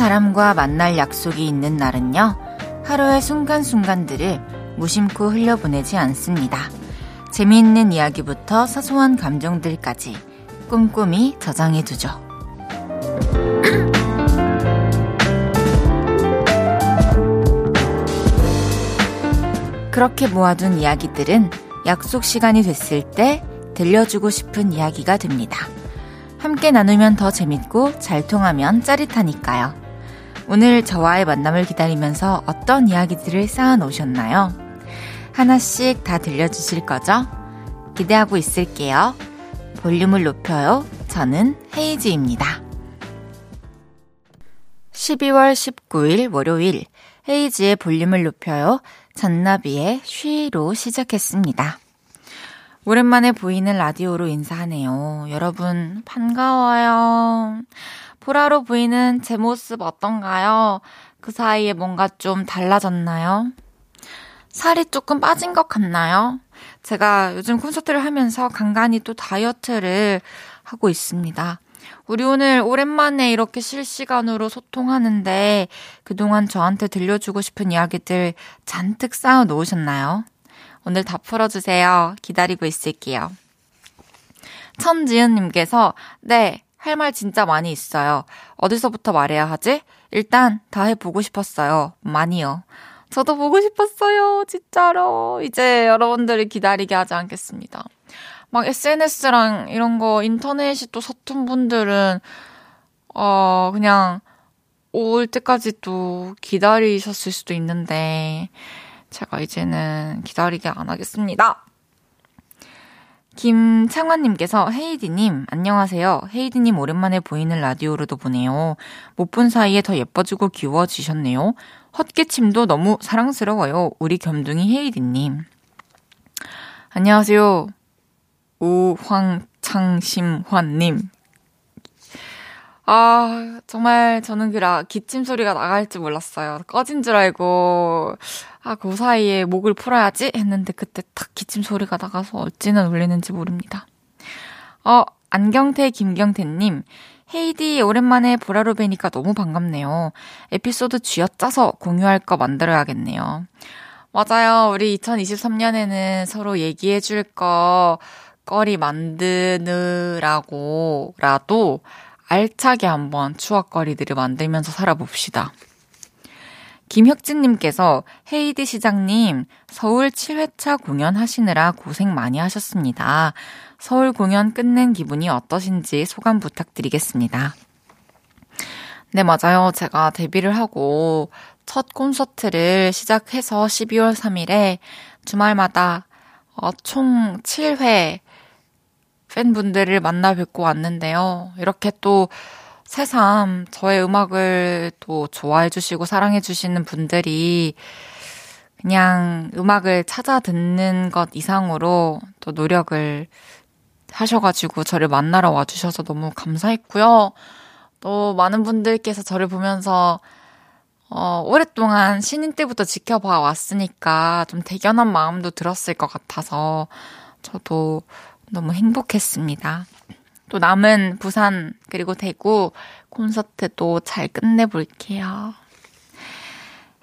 사람과 만날 약속이 있는 날은요, 하루의 순간순간들을 무심코 흘려보내지 않습니다. 재미있는 이야기부터 사소한 감정들까지 꼼꼼히 저장해두죠. 그렇게 모아둔 이야기들은 약속 시간이 됐을 때 들려주고 싶은 이야기가 됩니다. 함께 나누면 더 재밌고 잘 통하면 짜릿하니까요. 오늘 저와의 만남을 기다리면서 어떤 이야기들을 쌓아 놓으셨나요? 하나씩 다 들려주실 거죠? 기대하고 있을게요. 볼륨을 높여요. 저는 헤이즈입니다. 12월 19일 월요일 헤이즈의 볼륨을 높여요. 잔나비의 쉬로 시작했습니다. 오랜만에 보이는 라디오로 인사하네요. 여러분, 반가워요. 보라로 보이는 제 모습 어떤가요? 그 사이에 뭔가 좀 달라졌나요? 살이 조금 빠진 것 같나요? 제가 요즘 콘서트를 하면서 간간히 또 다이어트를 하고 있습니다. 우리 오늘 오랜만에 이렇게 실시간으로 소통하는데 그동안 저한테 들려주고 싶은 이야기들 잔뜩 쌓아 놓으셨나요? 오늘 다 풀어주세요. 기다리고 있을게요. 천지은님께서, 네, 할 말 진짜 많이 있어요. 어디서부터 말해야 하지? 일단 다 해보고 싶었어요. 많이요. 저도 보고 싶었어요. 진짜로. 이제 여러분들이 기다리게 하지 않겠습니다. 막 SNS랑 이런 거 인터넷이 또 서툰 분들은, 어, 그냥 올 때까지 또 기다리셨을 수도 있는데, 제가 이제는 기다리게 안 하겠습니다. 김창환님께서 헤이디님 안녕하세요. 헤이디님 오랜만에 보이는 라디오로도 보네요. 못 본 사이에 더 예뻐지고 귀여워지셨네요. 헛기침도 너무 사랑스러워요. 우리 겸둥이 헤이디님. 안녕하세요. 오황창심환님. 아, 정말 저는 그라 기침 소리가 나갈 줄 몰랐어요. 꺼진 줄 알고, 아, 그 사이에 목을 풀어야지 했는데 그때 탁 기침 소리가 나가서 어찌나 놀리는지 모릅니다. 어, 안경태 김경태님. 헤이디 오랜만에 보라로 뵈니까 너무 반갑네요. 에피소드 쥐어짜서 공유할 거 만들어야겠네요. 맞아요. 우리 2023년에는 서로 얘기해 줄 거, 거리 만드느라고라도 알차게 한번 추억거리들을 만들면서 살아봅시다. 김혁진님께서 헤이디 시장님 서울 7회차 공연 하시느라 고생 많이 하셨습니다. 서울 공연 끝낸 기분이 어떠신지 소감 부탁드리겠습니다. 네, 맞아요. 제가 데뷔를 하고 첫 콘서트를 시작해서 12월 3일에 주말마다 어, 총 7회 팬분들을 만나 뵙고 왔는데요. 이렇게 또 새삼 저의 음악을 또 좋아해 주시고 사랑해 주시는 분들이 그냥 음악을 찾아 듣는 것 이상으로 또 노력을 하셔가지고 저를 만나러 와주셔서 너무 감사했고요. 또 많은 분들께서 저를 보면서 어, 오랫동안 신인 때부터 지켜봐 왔으니까 좀 대견한 마음도 들었을 것 같아서 저도 너무 행복했습니다. 또 남은 부산 그리고 대구 콘서트도 잘 끝내볼게요.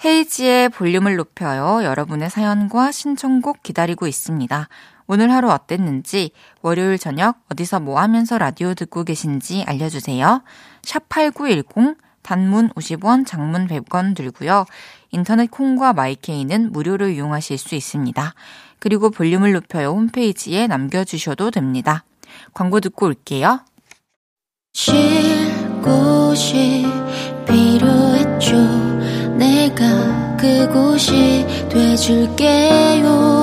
헤이지의 볼륨을 높여요. 여러분의 사연과 신청곡 기다리고 있습니다. 오늘 하루 어땠는지, 월요일 저녁 어디서 뭐 하면서 라디오 듣고 계신지 알려주세요. 샵8910 단문 50원, 장문 100원 들고요. 인터넷 콩과 마이케이는 무료로 이용하실 수 있습니다. 그리고 볼륨을 높여요 홈페이지에 남겨주셔도 됩니다. 광고 듣고 올게요. 쉴 곳이 필요했죠. 내가 그곳이 돼줄게요.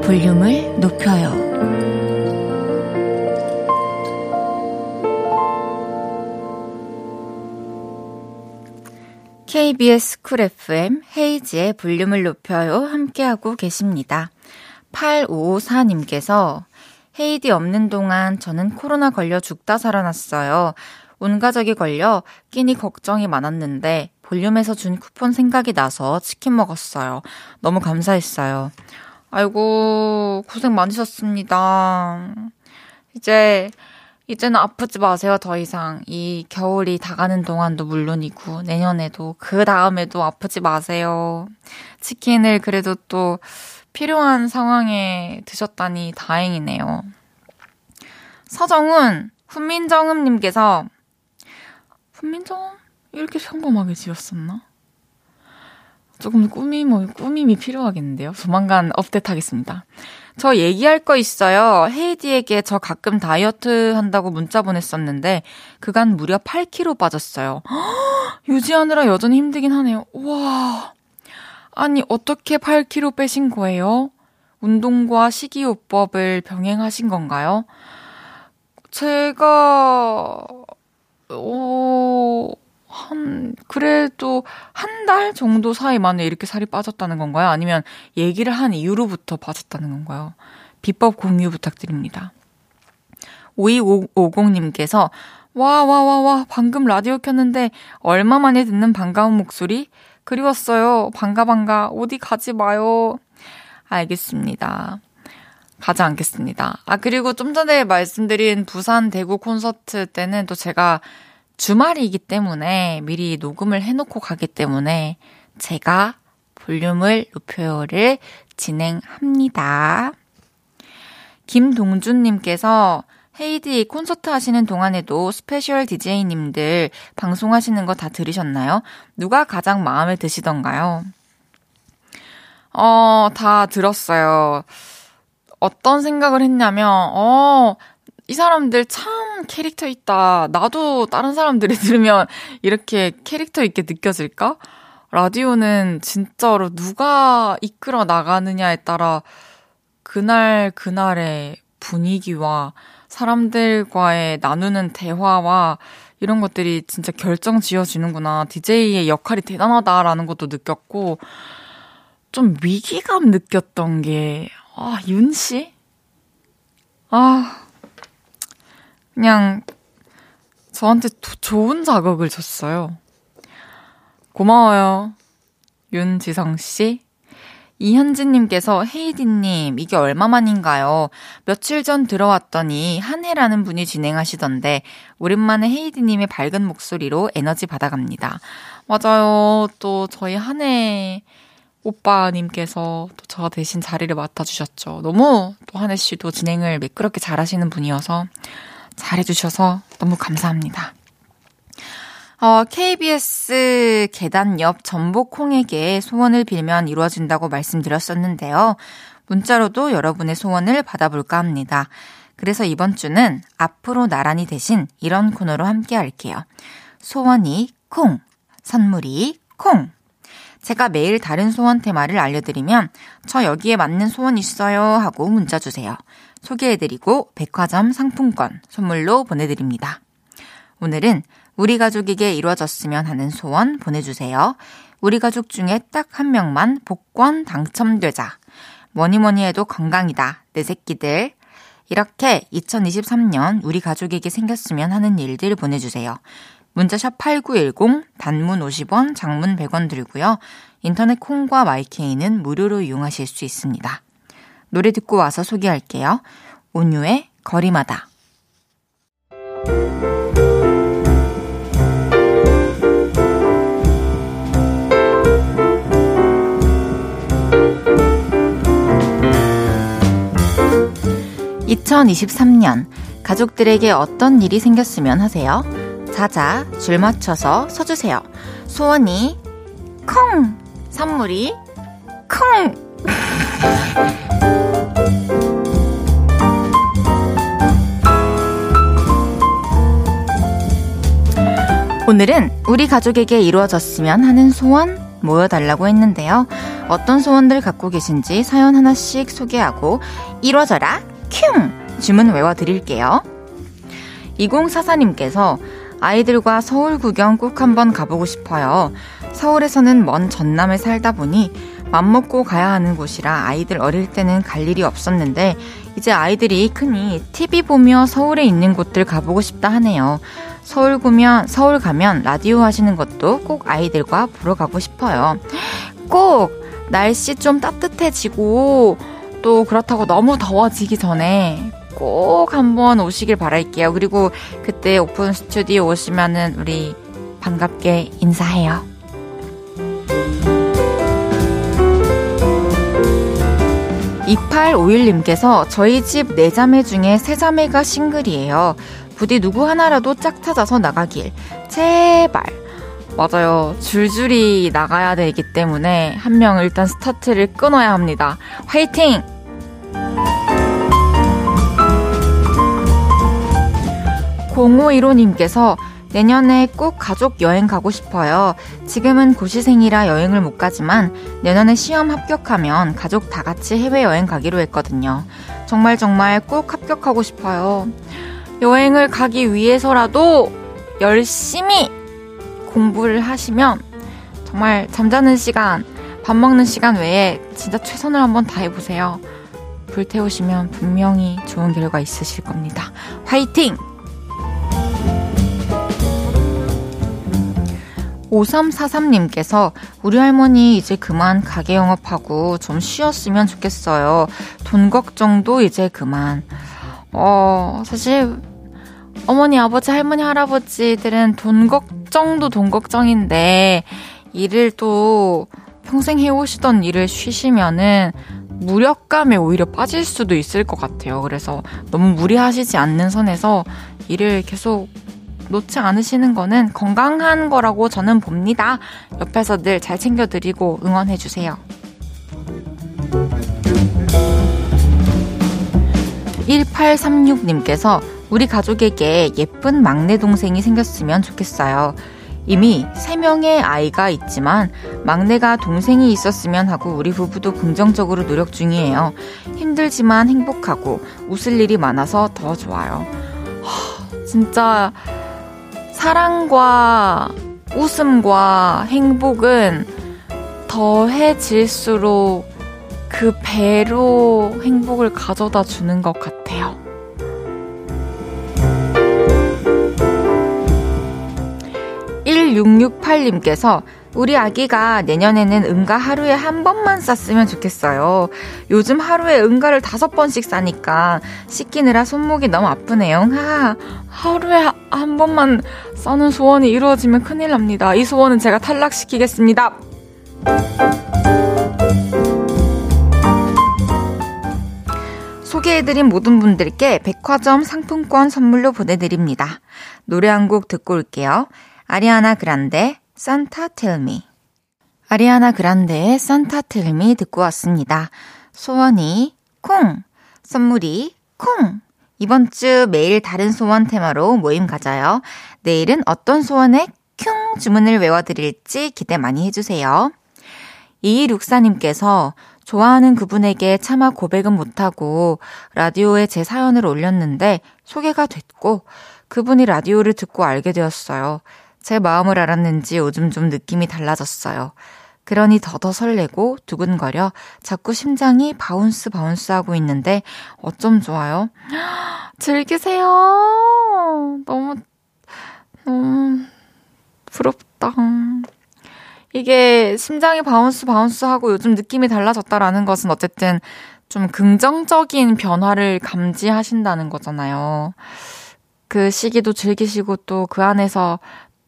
그 볼륨을 높여요. KBS 쿨 FM 헤이지의 볼륨을 높여요 함께하고 계십니다. 8554님께서 헤이디 없는 동안 저는 코로나 걸려 죽다 살아났어요. 온 가족이 걸려 끼니 걱정이 많았는데 볼륨에서 준 쿠폰 생각이 나서 치킨 먹었어요. 너무 감사했어요. 아이고, 고생 많으셨습니다. 이제, 이제는 아프지 마세요, 더 이상. 이 겨울이 다가는 동안도 물론이고, 내년에도, 그 다음에도 아프지 마세요. 치킨을 그래도 또 필요한 상황에 드셨다니 다행이네요. 서정훈, 훈민정음님께서, 훈민정음? 이렇게 평범하게 지었었나? 조금 꾸밈, 꾸밈이 필요하겠는데요. 조만간 업데이트 하겠습니다. 저 얘기할 거 있어요. 헤이디에게 저 가끔 다이어트 한다고 문자 보냈었는데 그간 무려 8kg 빠졌어요. 유지하느라 여전히 힘들긴 하네요. 와. 아니 어떻게 8kg 빼신 거예요? 운동과 식이요법을 병행하신 건가요? 제가 어, 한, 그래도 한 달 정도 사이 만에 이렇게 살이 빠졌다는 건가요? 아니면 얘기를 한 이후로부터 빠졌다는 건가요? 비법 공유 부탁드립니다. 5250님께서, 와, 와, 와, 와, 방금 라디오 켰는데 얼마 만에 듣는 반가운 목소리? 그리웠어요. 반가, 반가. 어디 가지 마요. 알겠습니다. 가지 않겠습니다. 아, 그리고 좀 전에 말씀드린 부산 대구 콘서트 때는 또 제가 주말이기 때문에 미리 녹음을 해놓고 가기 때문에 제가 볼륨을 높여요를 진행합니다. 김동준님께서 헤이즈 콘서트 하시는 동안에도 special DJ님들 방송하시는 거 다 들으셨나요? 누가 가장 마음에 드시던가요? 어, 다 들었어요. 어떤 생각을 했냐면, 어, 이 사람들 참 캐릭터 있다. 나도 다른 사람들이 들으면 이렇게 캐릭터 있게 느껴질까? 라디오는 진짜로 누가 이끌어 나가느냐에 따라 그날 그날의 분위기와 사람들과의 나누는 대화와 이런 것들이 진짜 결정 지어지는구나. DJ의 역할이 대단하다라는 것도 느꼈고, 좀 위기감 느꼈던 게, 아, 윤 씨? 아, 그냥 저한테 좋은 자극을 줬어요. 고마워요. 윤지성 씨. 이현진님께서 헤이디님, 이게 얼마만인가요? 며칠 전 들어왔더니 한해라는 분이 진행하시던데, 오랜만에 헤이디님의 밝은 목소리로 에너지 받아갑니다. 맞아요. 또 저희 한해 오빠님께서 또 저 대신 자리를 맡아주셨죠. 너무 또 한해 씨도 진행을 매끄럽게 잘하시는 분이어서 잘해주셔서 너무 감사합니다. 어, KBS 계단 옆 전복콩에게 소원을 빌면 이루어진다고 말씀드렸었는데요. 문자로도 여러분의 소원을 받아볼까 합니다. 그래서 이번 주는 앞으로 나란히 대신 이런 코너로 함께 할게요. 소원이 콩, 선물이 콩. 제가 매일 다른 소원 테마를 알려드리면 저 여기에 맞는 소원 있어요 하고 문자 주세요. 소개해드리고 백화점 상품권 선물로 보내드립니다. 오늘은 우리 가족에게 이루어졌으면 하는 소원 보내주세요. 우리 가족 중에 딱 한 명만 복권 당첨되자. 뭐니 뭐니 해도 건강이다. 내 새끼들. 이렇게 2023년 우리 가족에게 생겼으면 하는 일들 보내주세요. 문자샵 8910, 단문 50원, 장문 100원 들고요. 인터넷 콩과 마이케이는 무료로 이용하실 수 있습니다. 노래 듣고 와서 소개할게요. 온유의 거리마다. (2023년) 가족들에게 어떤 일이 생겼으면 하세요? 자자 줄 맞춰서 서주세요. 소원이 콩 선물이 콩 오늘은 우리 가족에게 이루어졌으면 하는 소원 모여달라고 했는데요. 어떤 소원들 갖고 계신지 사연 하나씩 소개하고 이루어져라 큐 주문 외워드릴게요. 2044님께서 아이들과 서울 구경 꼭 한번 가보고 싶어요. 서울에서는 먼 전남에 살다 보니 맘먹고 가야 하는 곳이라 아이들 어릴 때는 갈 일이 없었는데 이제 아이들이 크니 TV 보며 서울에 있는 곳들 가보고 싶다 하네요. 서울 구면, 서울 가면 라디오 하시는 것도 꼭 아이들과 보러 가고 싶어요. 꼭 날씨 좀 따뜻해지고 또 그렇다고 너무 더워지기 전에 꼭 한번 오시길 바랄게요. 그리고 그때 오픈 스튜디오 오시면은 우리 반갑게 인사해요. 2851님께서 저희 집 네 자매 중에 세 자매가 싱글이에요. 부디 누구 하나라도 짝 찾아서 나가길. 제발. 맞아요. 줄줄이 나가야 되기 때문에 한 명 일단 스타트를 끊어야 합니다. 화이팅! 0515님께서 내년에 꼭 가족 여행 가고 싶어요. 지금은 고시생이라 여행을 못 가지만 내년에 시험 합격하면 가족 다 같이 해외여행 가기로 했거든요. 정말 정말 꼭 합격하고 싶어요. 여행을 가기 위해서라도 열심히 공부를 하시면 정말 잠자는 시간, 밥 먹는 시간 외에 진짜 최선을 한번 다해보세요. 불태우시면 분명히 좋은 결과 있으실 겁니다. 화이팅! 5343님께서 우리 할머니 이제 그만 가게 영업하고 좀 쉬었으면 좋겠어요. 돈 걱정도 이제 그만. 어, 사실 어머니, 아버지, 할머니, 할아버지들은 돈 걱정도 돈 걱정인데 일을 또 평생 해오시던 일을 쉬시면은 무력감에 오히려 빠질 수도 있을 것 같아요. 그래서 너무 무리하시지 않는 선에서 일을 계속 놓지 않으시는 거는 건강한 거라고 저는 봅니다. 옆에서 늘 잘 챙겨드리고 응원해주세요. 1836님께서 우리 가족에게 예쁜 막내 동생이 생겼으면 좋겠어요. 이미 3명의 아이가 있지만 막내가 동생이 있었으면 하고 우리 부부도 긍정적으로 노력 중이에요. 힘들지만 행복하고 웃을 일이 많아서 더 좋아요. 진짜 사랑과 웃음과 행복은 더해질수록 그 배로 행복을 가져다 주는 것 같아요. 1668님께서 우리 아기가 내년에는 응가 하루에 한 번만 쌌으면 좋겠어요. 요즘 하루에 응가를 다섯 번씩 싸니까 씻기느라 손목이 너무 아프네요. 하, 하루에 한 번만 싸는 소원이 이루어지면 큰일 납니다. 이 소원은 제가 탈락시키겠습니다. 소개해드린 모든 분들께 백화점 상품권 선물로 보내드립니다. 노래 한 곡 듣고 올게요. 아리아나 그란데 산타 텔미. 아리아나 그란데의 산타 텔미 듣고 왔습니다. 소원이 콩, 선물이 콩. 이번 주 매일 다른 소원 테마로 모임 가져요. 내일은 어떤 소원에 큉 주문을 외워드릴지 기대 많이 해주세요. 2264님께서 좋아하는 그분에게 차마 고백은 못하고 라디오에 제 사연을 올렸는데 소개가 됐고 그분이 라디오를 듣고 알게 되었어요. 제 마음을 알았는지 요즘 좀 느낌이 달라졌어요. 그러니 더더 설레고 두근거려 자꾸 심장이 bounce bounce 하고 있는데 어쩜 좋아요? 즐기세요. 너무, 너무 부럽다. 이게 심장이 bounce bounce 하고 요즘 느낌이 달라졌다라는 것은 어쨌든 좀 긍정적인 변화를 감지하신다는 거잖아요. 그 시기도 즐기시고 또 그 안에서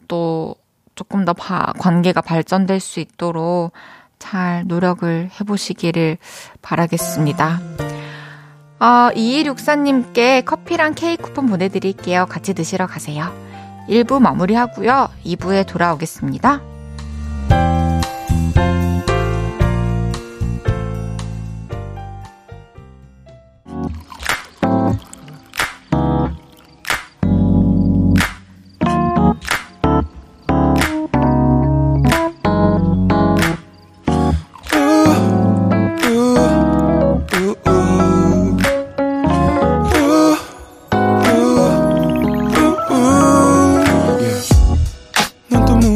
또 조금 더 바, 관계가 발전될 수 있도록 잘 노력을 해보시기를 바라겠습니다. 어, 2264님께 커피랑 케이크 쿠폰 보내드릴게요. 같이 드시러 가세요. 1부 마무리하고요. 2부에 돌아오겠습니다.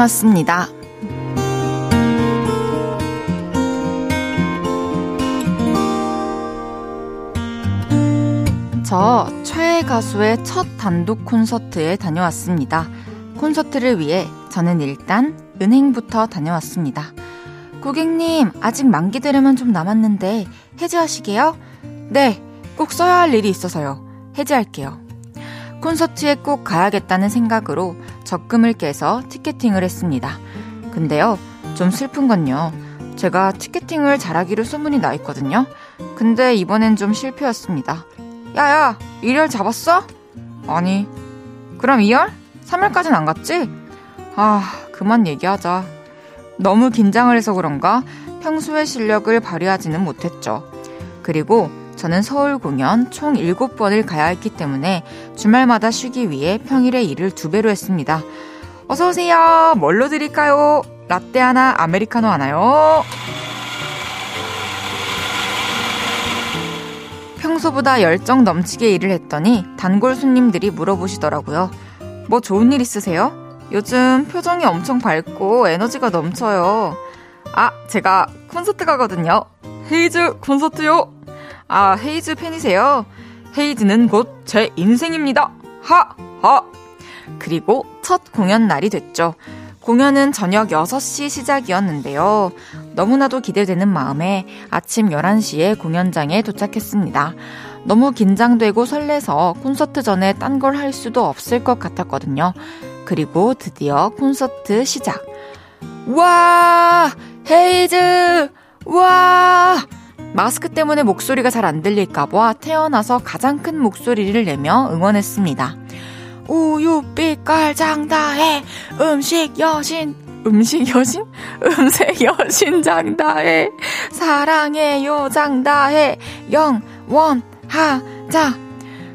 다녀왔습니다. 저 최애 가수의 첫 단독 콘서트에 다녀왔습니다. 콘서트를 위해 저는 일단 은행부터 다녀왔습니다. 고객님, 아직 만기 되려면 좀 남았는데 해지하시게요? 네, 꼭 써야 할 일이 있어서요. 해지할게요. 콘서트에 꼭 가야겠다는 생각으로 적금을 깨서 티켓팅을 했습니다. 근데요, 좀 슬픈 건요. 제가 티켓팅을 잘하기로 소문이 나 있거든요. 근데 이번엔 좀 실패였습니다. 야야, 1열 잡았어? 아니. 그럼 2열? 3열까진 안 갔지? 아, 그만 얘기하자. 너무 긴장을 해서 그런가 평소의 실력을 발휘하지는 못했죠. 그리고 저는 서울 공연 총 7번을 가야 했기 때문에 주말마다 쉬기 위해 평일에 일을 두 배로 했습니다. 어서오세요. 뭘로 드릴까요? 라떼 하나, 아메리카노 하나요? 평소보다 열정 넘치게 일을 했더니 단골 손님들이 물어보시더라고요. 뭐 좋은 일 있으세요? 요즘 표정이 엄청 밝고 에너지가 넘쳐요. 아, 제가 콘서트 가거든요. 헤이즈 콘서트요. 아, 헤이즈 팬이세요? 헤이즈는 곧 제 인생입니다. 하! 하! 그리고 첫 공연 날이 됐죠. 공연은 저녁 6시 시작이었는데요. 너무나도 기대되는 마음에 아침 11시에 공연장에 도착했습니다. 너무 긴장되고 설레서 콘서트 전에 딴 걸 할 수도 없을 것 같았거든요. 그리고 드디어 콘서트 시작. 와! 헤이즈! 와! 마스크 때문에 목소리가 잘 안 들릴까봐 태어나서 가장 큰 목소리를 내며 응원했습니다. 우유 빛 깔 장다해 음식 여신 음식 여신? 음색 여신 장다해 사랑해요 장다해 영원하자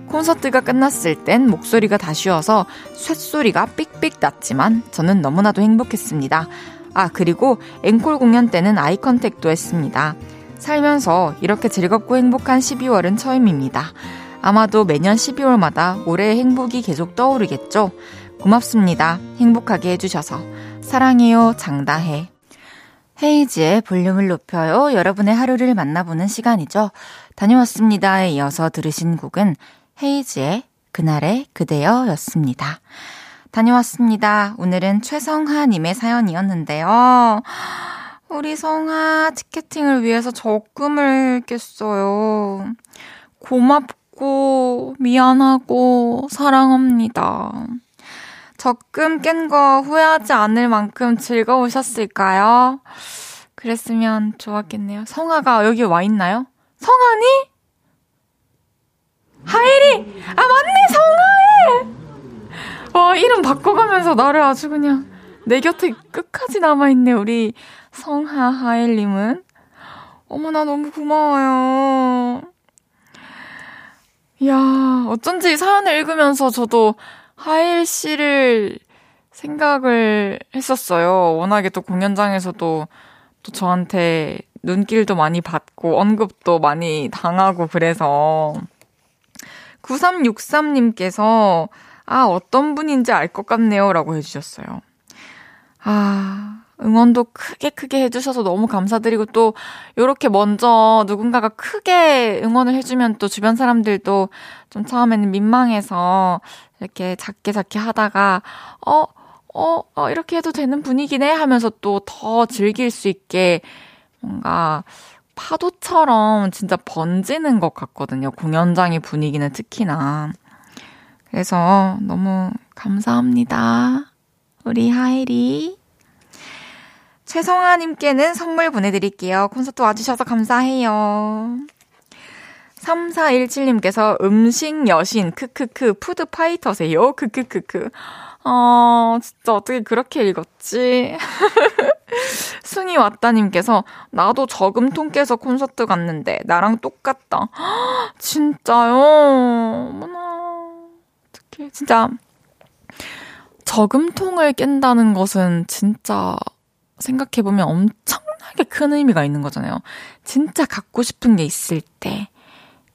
콘서트가 끝났을 땐 목소리가 다 쉬어서 쇳소리가 삑삑 났지만 저는 너무나도 행복했습니다. 아, 그리고 앵콜 공연 때는 eye contact도 했습니다. 살면서 이렇게 즐겁고 행복한 12월은 처음입니다. 아마도 매년 12월마다 올해의 행복이 계속 떠오르겠죠? 고맙습니다. 행복하게 해주셔서. 사랑해요, 장다해. 헤이즈의 볼륨을 높여요. 여러분의 하루를 만나보는 시간이죠. 다녀왔습니다에 이어서 들으신 곡은 헤이지의 그날의 그대여 였습니다. 다녀왔습니다. 오늘은 최성하님의 사연이었는데요. 우리 성아 티켓팅을 위해서 적금을 깼어요. 고맙고, 미안하고, 사랑합니다. 적금 깬 거 후회하지 않을 만큼 즐거우셨을까요? 그랬으면 좋았겠네요. 성아가 여기 와 있나요? 성아니? 하일이! 아, 맞네, 성아해! 와, 이름 바꿔가면서 나를 아주 그냥 내 곁에 끝까지 남아있네, 우리 성하 하일님은. 어머나, 너무 고마워요. 이야, 어쩐지 사연을 읽으면서 저도 하일 씨를 생각을 했었어요. 워낙에 또 공연장에서도 또 저한테 눈길도 많이 받고 언급도 많이 당하고 그래서 9363님께서 아, 어떤 분인지 알 것 같네요. 라고 해주셨어요. 아, 응원도 크게 크게 해주셔서 너무 감사드리고 또, 요렇게 먼저 누군가가 크게 응원을 해주면 또 주변 사람들도 좀 처음에는 민망해서 이렇게 작게 작게 하다가, 어, 어, 어, 이렇게 해도 되는 분위기네 하면서 또 더 즐길 수 있게 뭔가 파도처럼 진짜 번지는 것 같거든요. 공연장의 분위기는 특히나. 그래서 너무 감사합니다. 우리 하이리. 최성아님께는 선물 보내드릴게요. 콘서트 와주셔서 감사해요. 3417님께서 음식 여신, 크크크, food fighter세요? 크크크크. 어, 진짜 어떻게 그렇게 읽었지? 승희 왔다님께서 나도 저금통 깨서 콘서트 갔는데 나랑 똑같다. 진짜요? 어머나. 진짜 저금통을 깬다는 것은 진짜 생각해보면 엄청나게 큰 의미가 있는 거잖아요. 진짜 갖고 싶은 게 있을 때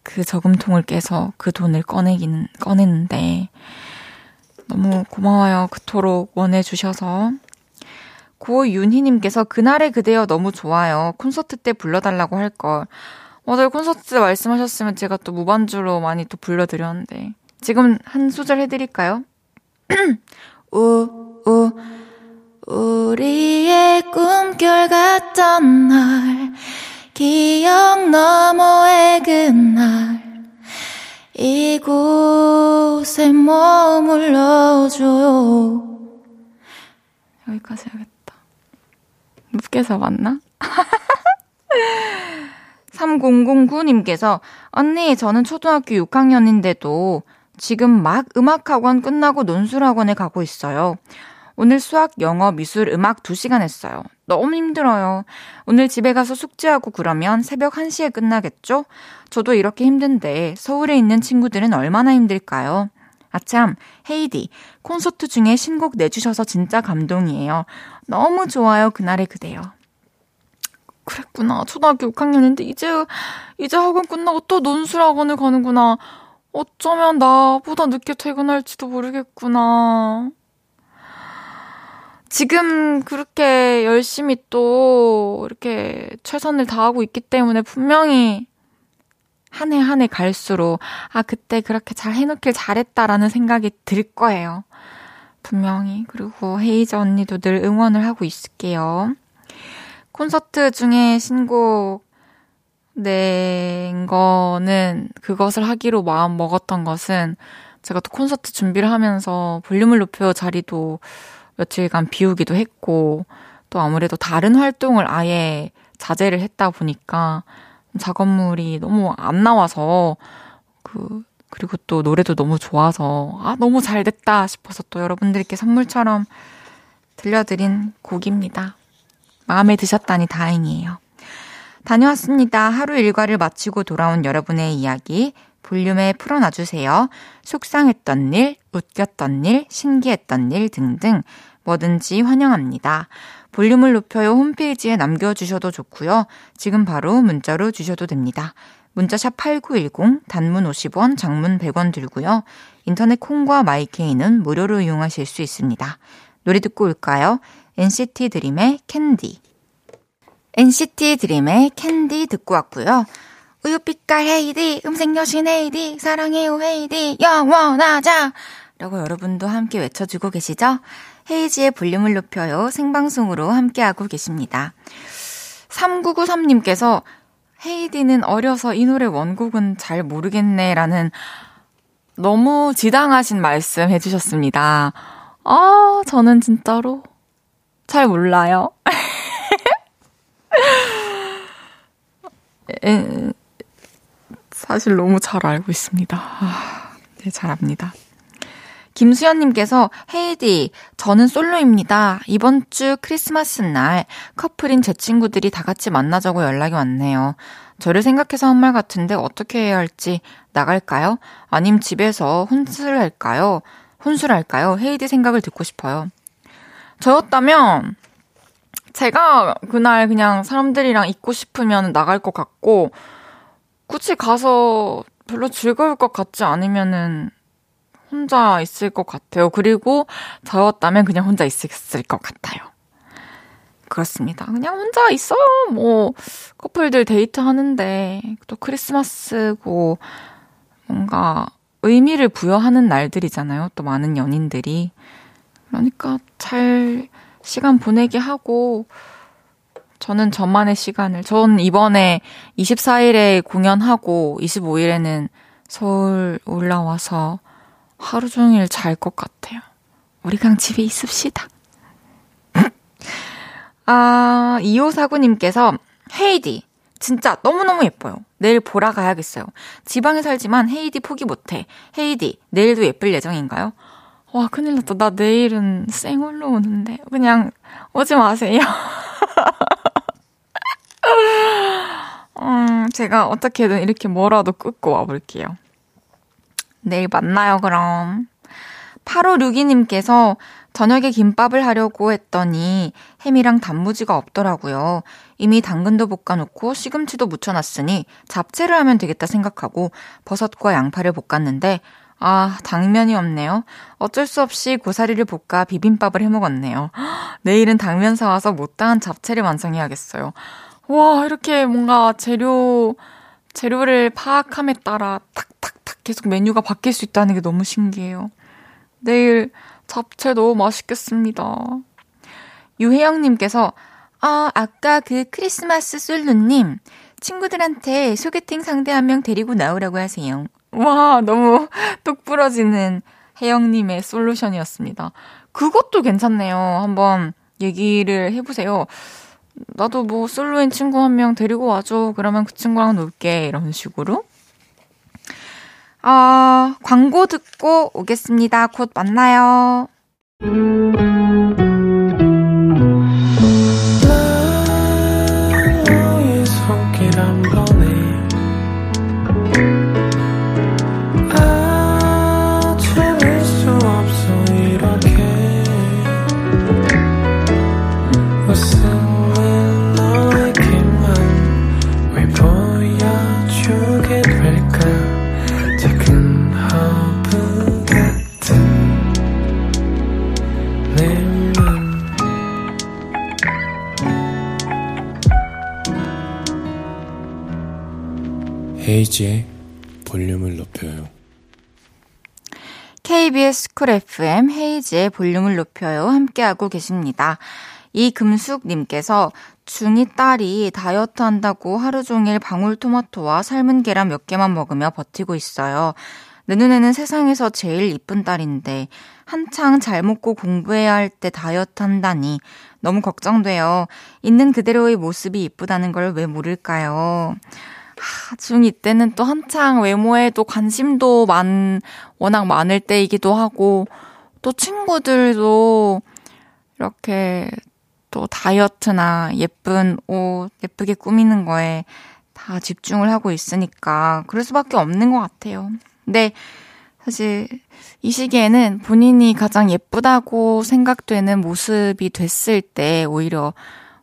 그 저금통을 깨서 그 돈을 꺼내기는, 꺼냈는데 너무 고마워요. 그토록 원해주셔서. 고윤희님께서 그날의 그대여 너무 좋아요. 콘서트 때 불러달라고 할 걸. 맞아요. 콘서트 말씀하셨으면 제가 또 무반주로 많이 또 불러드렸는데. 지금 한 소절 해드릴까요? 우, 우, 우리의 꿈결 같던 날, 기억 너머의 그날, 이곳에 머물러줘요. 여기까지 해야겠다. 높게 잡았나? 3009님께서, 언니, 저는 초등학교 6학년인데도 지금 막 음악학원 끝나고 논술학원에 가고 있어요. 오늘 수학, 영어, 미술, 음악 2시간 했어요. 너무 힘들어요. 오늘 집에 가서 숙제하고 그러면 새벽 1시에 끝나겠죠? 저도 이렇게 힘든데 서울에 있는 친구들은 얼마나 힘들까요? 아참, 헤이디, 콘서트 중에 신곡 내주셔서 진짜 감동이에요. 너무 좋아요, 그날의 그대요. 그랬구나. 초등학교 6학년인데 이제, 이제 학원 끝나고 또 논술학원을 가는구나. 어쩌면 나보다 늦게 퇴근할지도 모르겠구나. 지금 그렇게 열심히 또 이렇게 최선을 다하고 있기 때문에 분명히 한 해 한 해 갈수록 아, 그때 그렇게 잘 해놓길 잘했다라는 생각이 들 거예요. 분명히. 그리고 헤이즈 언니도 늘 응원을 하고 있을게요. 콘서트 중에 신곡 낸 거는 그것을 하기로 마음 먹었던 것은 제가 또 콘서트 준비를 하면서 볼륨을 높여 자리도 며칠간 비우기도 했고 또 아무래도 다른 활동을 아예 자제를 했다 보니까 작업물이 너무 안 나와서 그 그리고 또 노래도 너무 좋아서 아 너무 잘 됐다 싶어서 또 여러분들께 선물처럼 들려드린 곡입니다. 마음에 드셨다니 다행이에요. 다녀왔습니다. 하루 일과를 마치고 돌아온 여러분의 이야기 볼륨에 풀어놔주세요. 속상했던 일, 웃겼던 일, 신기했던 일 등등 뭐든지 환영합니다. 볼륨을 높여요 홈페이지에 남겨주셔도 좋고요. 지금 바로 문자로 주셔도 됩니다. 문자샵 8910, 단문 50원, 장문 100원 들고요. 인터넷 콩과 my K는 무료로 이용하실 수 있습니다. 노래 듣고 올까요? NCT 드림의 캔디. NCT 드림의 캔디 듣고 왔고요. 우유빛깔 헤이디, 음색 여신 헤이디, 사랑해요 헤이디, 영원하자! 라고 여러분도 함께 외쳐주고 계시죠? 헤이지의 볼륨을 높여요 생방송으로 함께하고 계십니다. 3993님께서 헤이디는 어려서 이 노래 원곡은 잘 모르겠네 라는 너무 지당하신 말씀 해주셨습니다. 아, 저는 진짜로 잘 몰라요. 에, 사실 너무 잘 알고 있습니다. 아, 네, 잘 압니다. 김수연님께서 헤이디, 저는 솔로입니다. 이번 주 크리스마스 날 커플인 제 친구들이 다 같이 만나자고 연락이 왔네요. 저를 생각해서 한 말 같은데 어떻게 해야 할지 나갈까요? 아님 집에서 혼술할까요? 혼술할까요? 헤이디 생각을 듣고 싶어요. 저였다면 제가 그날 그냥 사람들이랑 있고 싶으면 나갈 것 같고 굳이 가서 별로 즐거울 것 같지 않으면은 혼자 있을 것 같아요. 그리고 저였다면 그냥 혼자 있을 것 같아요. 그렇습니다. 그냥 혼자 있어요. 뭐, 커플들 데이트 하는데, 또 크리스마스고, 뭔가 의미를 부여하는 날들이잖아요. 또 많은 연인들이. 그러니까 잘 시간 보내게 하고, 저는 저만의 시간을, 전 이번에 24일에 공연하고 25일에는 서울 올라와서 하루 종일 잘 것 같아요. 우리 그냥 집에 있읍시다. 아, 2549님께서 헤이디, 진짜 너무너무 예뻐요. 내일 보러 가야겠어요. 지방에 살지만 헤이디 포기 못해. 헤이디, 내일도 예쁠 예정인가요? 와, 큰일 났다. 나 내일은 생얼로 오는데. 그냥 오지 마세요. 음, 제가 어떻게든 이렇게 뭐라도 끊고 와볼게요. 내일 만나요, 그럼. 8562님께서 저녁에 김밥을 하려고 했더니 햄이랑 단무지가 없더라고요. 이미 당근도 볶아놓고 시금치도 묻혀놨으니 잡채를 하면 되겠다 생각하고 버섯과 양파를 볶았는데 아, 당면이 없네요. 어쩔 수 없이 고사리를 볶아 비빔밥을 해 먹었네요. 내일은 당면 사와서 못다한 잡채를 완성해야겠어요. 와, 이렇게 뭔가 재료, 재료를 파악함에 따라 탁탁탁 계속 메뉴가 바뀔 수 있다는 게 너무 신기해요. 내일 잡채 너무 맛있겠습니다. 유혜영님께서, 아, 아까 그 크리스마스 솔루님, 친구들한테 소개팅 상대 한 명 데리고 나오라고 하세요. 와, 너무 똑 부러지는 혜영님의 솔루션이었습니다. 그것도 괜찮네요. 한번 얘기를 해보세요. 나도 뭐 솔로인 친구 한 명 데리고 와줘. 그러면 그 친구랑 놀게. 이런 식으로. 아, 광고 듣고 오겠습니다. 곧 만나요. 헤이즈의 볼륨을 높여요. KBS 쿨 FM 헤이지의 볼륨을 높여요. 함께하고 계십니다. 이금숙님께서 중2 딸이 다이어트 한다고 하루 종일 방울토마토와 삶은 계란 몇 개만 먹으며 버티고 있어요. 내 눈에는 세상에서 제일 이쁜 딸인데 한창 잘 먹고 공부해야 할 때 다이어트 한다니 너무 걱정돼요. 있는 그대로의 모습이 이쁘다는 걸 왜 모를까요? 중2 때는 또 한창 외모에도 관심도 많, 워낙 많을 때이기도 하고, 또 친구들도 이렇게 또 다이어트나 예쁜 옷, 예쁘게 꾸미는 거에 다 집중을 하고 있으니까 그럴 수밖에 없는 것 같아요. 근데 사실 이 시기에는 본인이 가장 예쁘다고 생각되는 모습이 됐을 때 오히려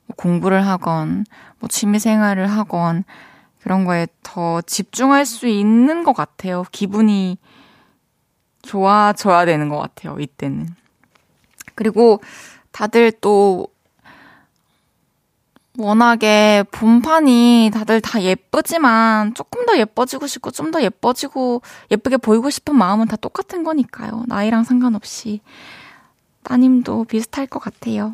뭐 공부를 하건, 뭐 취미 생활을 하건, 그런 거에 더 집중할 수 있는 것 같아요. 기분이 좋아져야 되는 것 같아요. 이때는. 그리고 다들 또 워낙에 본판이 다들 다 예쁘지만 조금 더 예뻐지고 싶고 좀 더 예뻐지고 예쁘게 보이고 싶은 마음은 다 똑같은 거니까요. 나이랑 상관없이. 따님도 비슷할 것 같아요.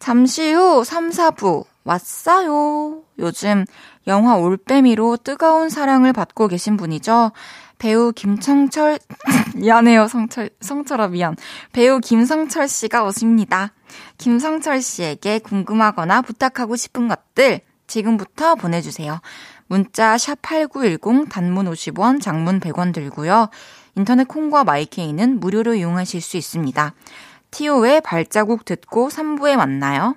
잠시 후 3, 4부 왔어요. 요즘 영화 올빼미로 뜨거운 사랑을 받고 계신 분이죠. 배우 김청철, 미안해요, 성철, 성철아, 미안. 배우 김성철 씨가 오십니다. 김성철 씨에게 궁금하거나 부탁하고 싶은 것들 지금부터 보내주세요. 문자 샵8910 단문 50원, 장문 100원 들고요. 인터넷 콩과 마이케이는 무료로 이용하실 수 있습니다. 티오의 발자국 듣고 3부에 만나요.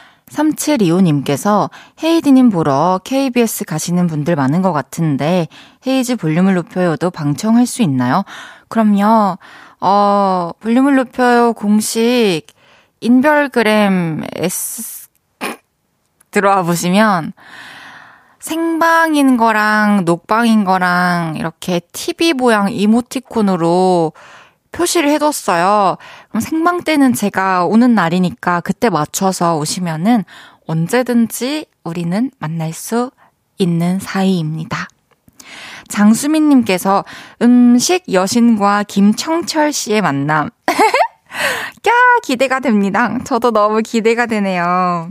3725님께서 헤이디님 보러 KBS 가시는 분들 많은 것 같은데 헤이즈 볼륨을 높여요도 방청할 수 있나요? 그럼요. 어, 볼륨을 높여요 공식 인별그램 S 들어와 보시면 생방인 거랑 녹방인 거랑 이렇게 TV 모양 이모티콘으로 표시를 해뒀어요. 그럼 생방 때는 제가 오는 날이니까 그때 맞춰서 오시면은 언제든지 우리는 만날 수 있는 사이입니다. 장수민님께서 음식 여신과 김청철 씨의 만남. 까 기대가 됩니다. 저도 너무 기대가 되네요.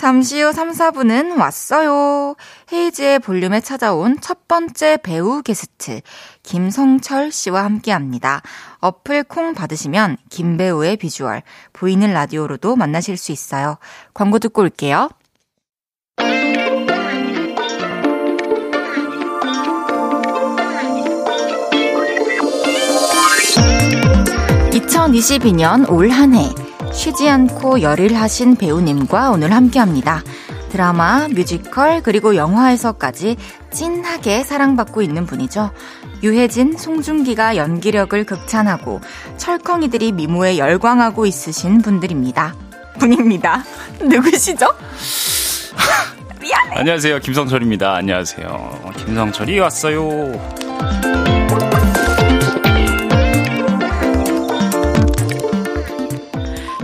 잠시 후 3, 4분은 왔어요. 헤이즈의 볼륨에 찾아온 첫 번째 배우 게스트, 김성철 씨와 함께 합니다. 어플 콩 받으시면 김배우의 비주얼, 보이는 라디오로도 만나실 수 있어요. 광고 듣고 올게요. 2022년 올 한해 쉬지 않고 열일 하신 배우님과 오늘 함께 합니다. 드라마, 뮤지컬, 그리고 영화에서까지 찐하게 사랑받고 있는 분이죠. 유해진, 송중기가 연기력을 극찬하고 철컹이들이 미모에 열광하고 있으신 분들입니다. 분입니다. 누구시죠? 안녕하세요. 김성철입니다. 안녕하세요. 김성철이 왔어요.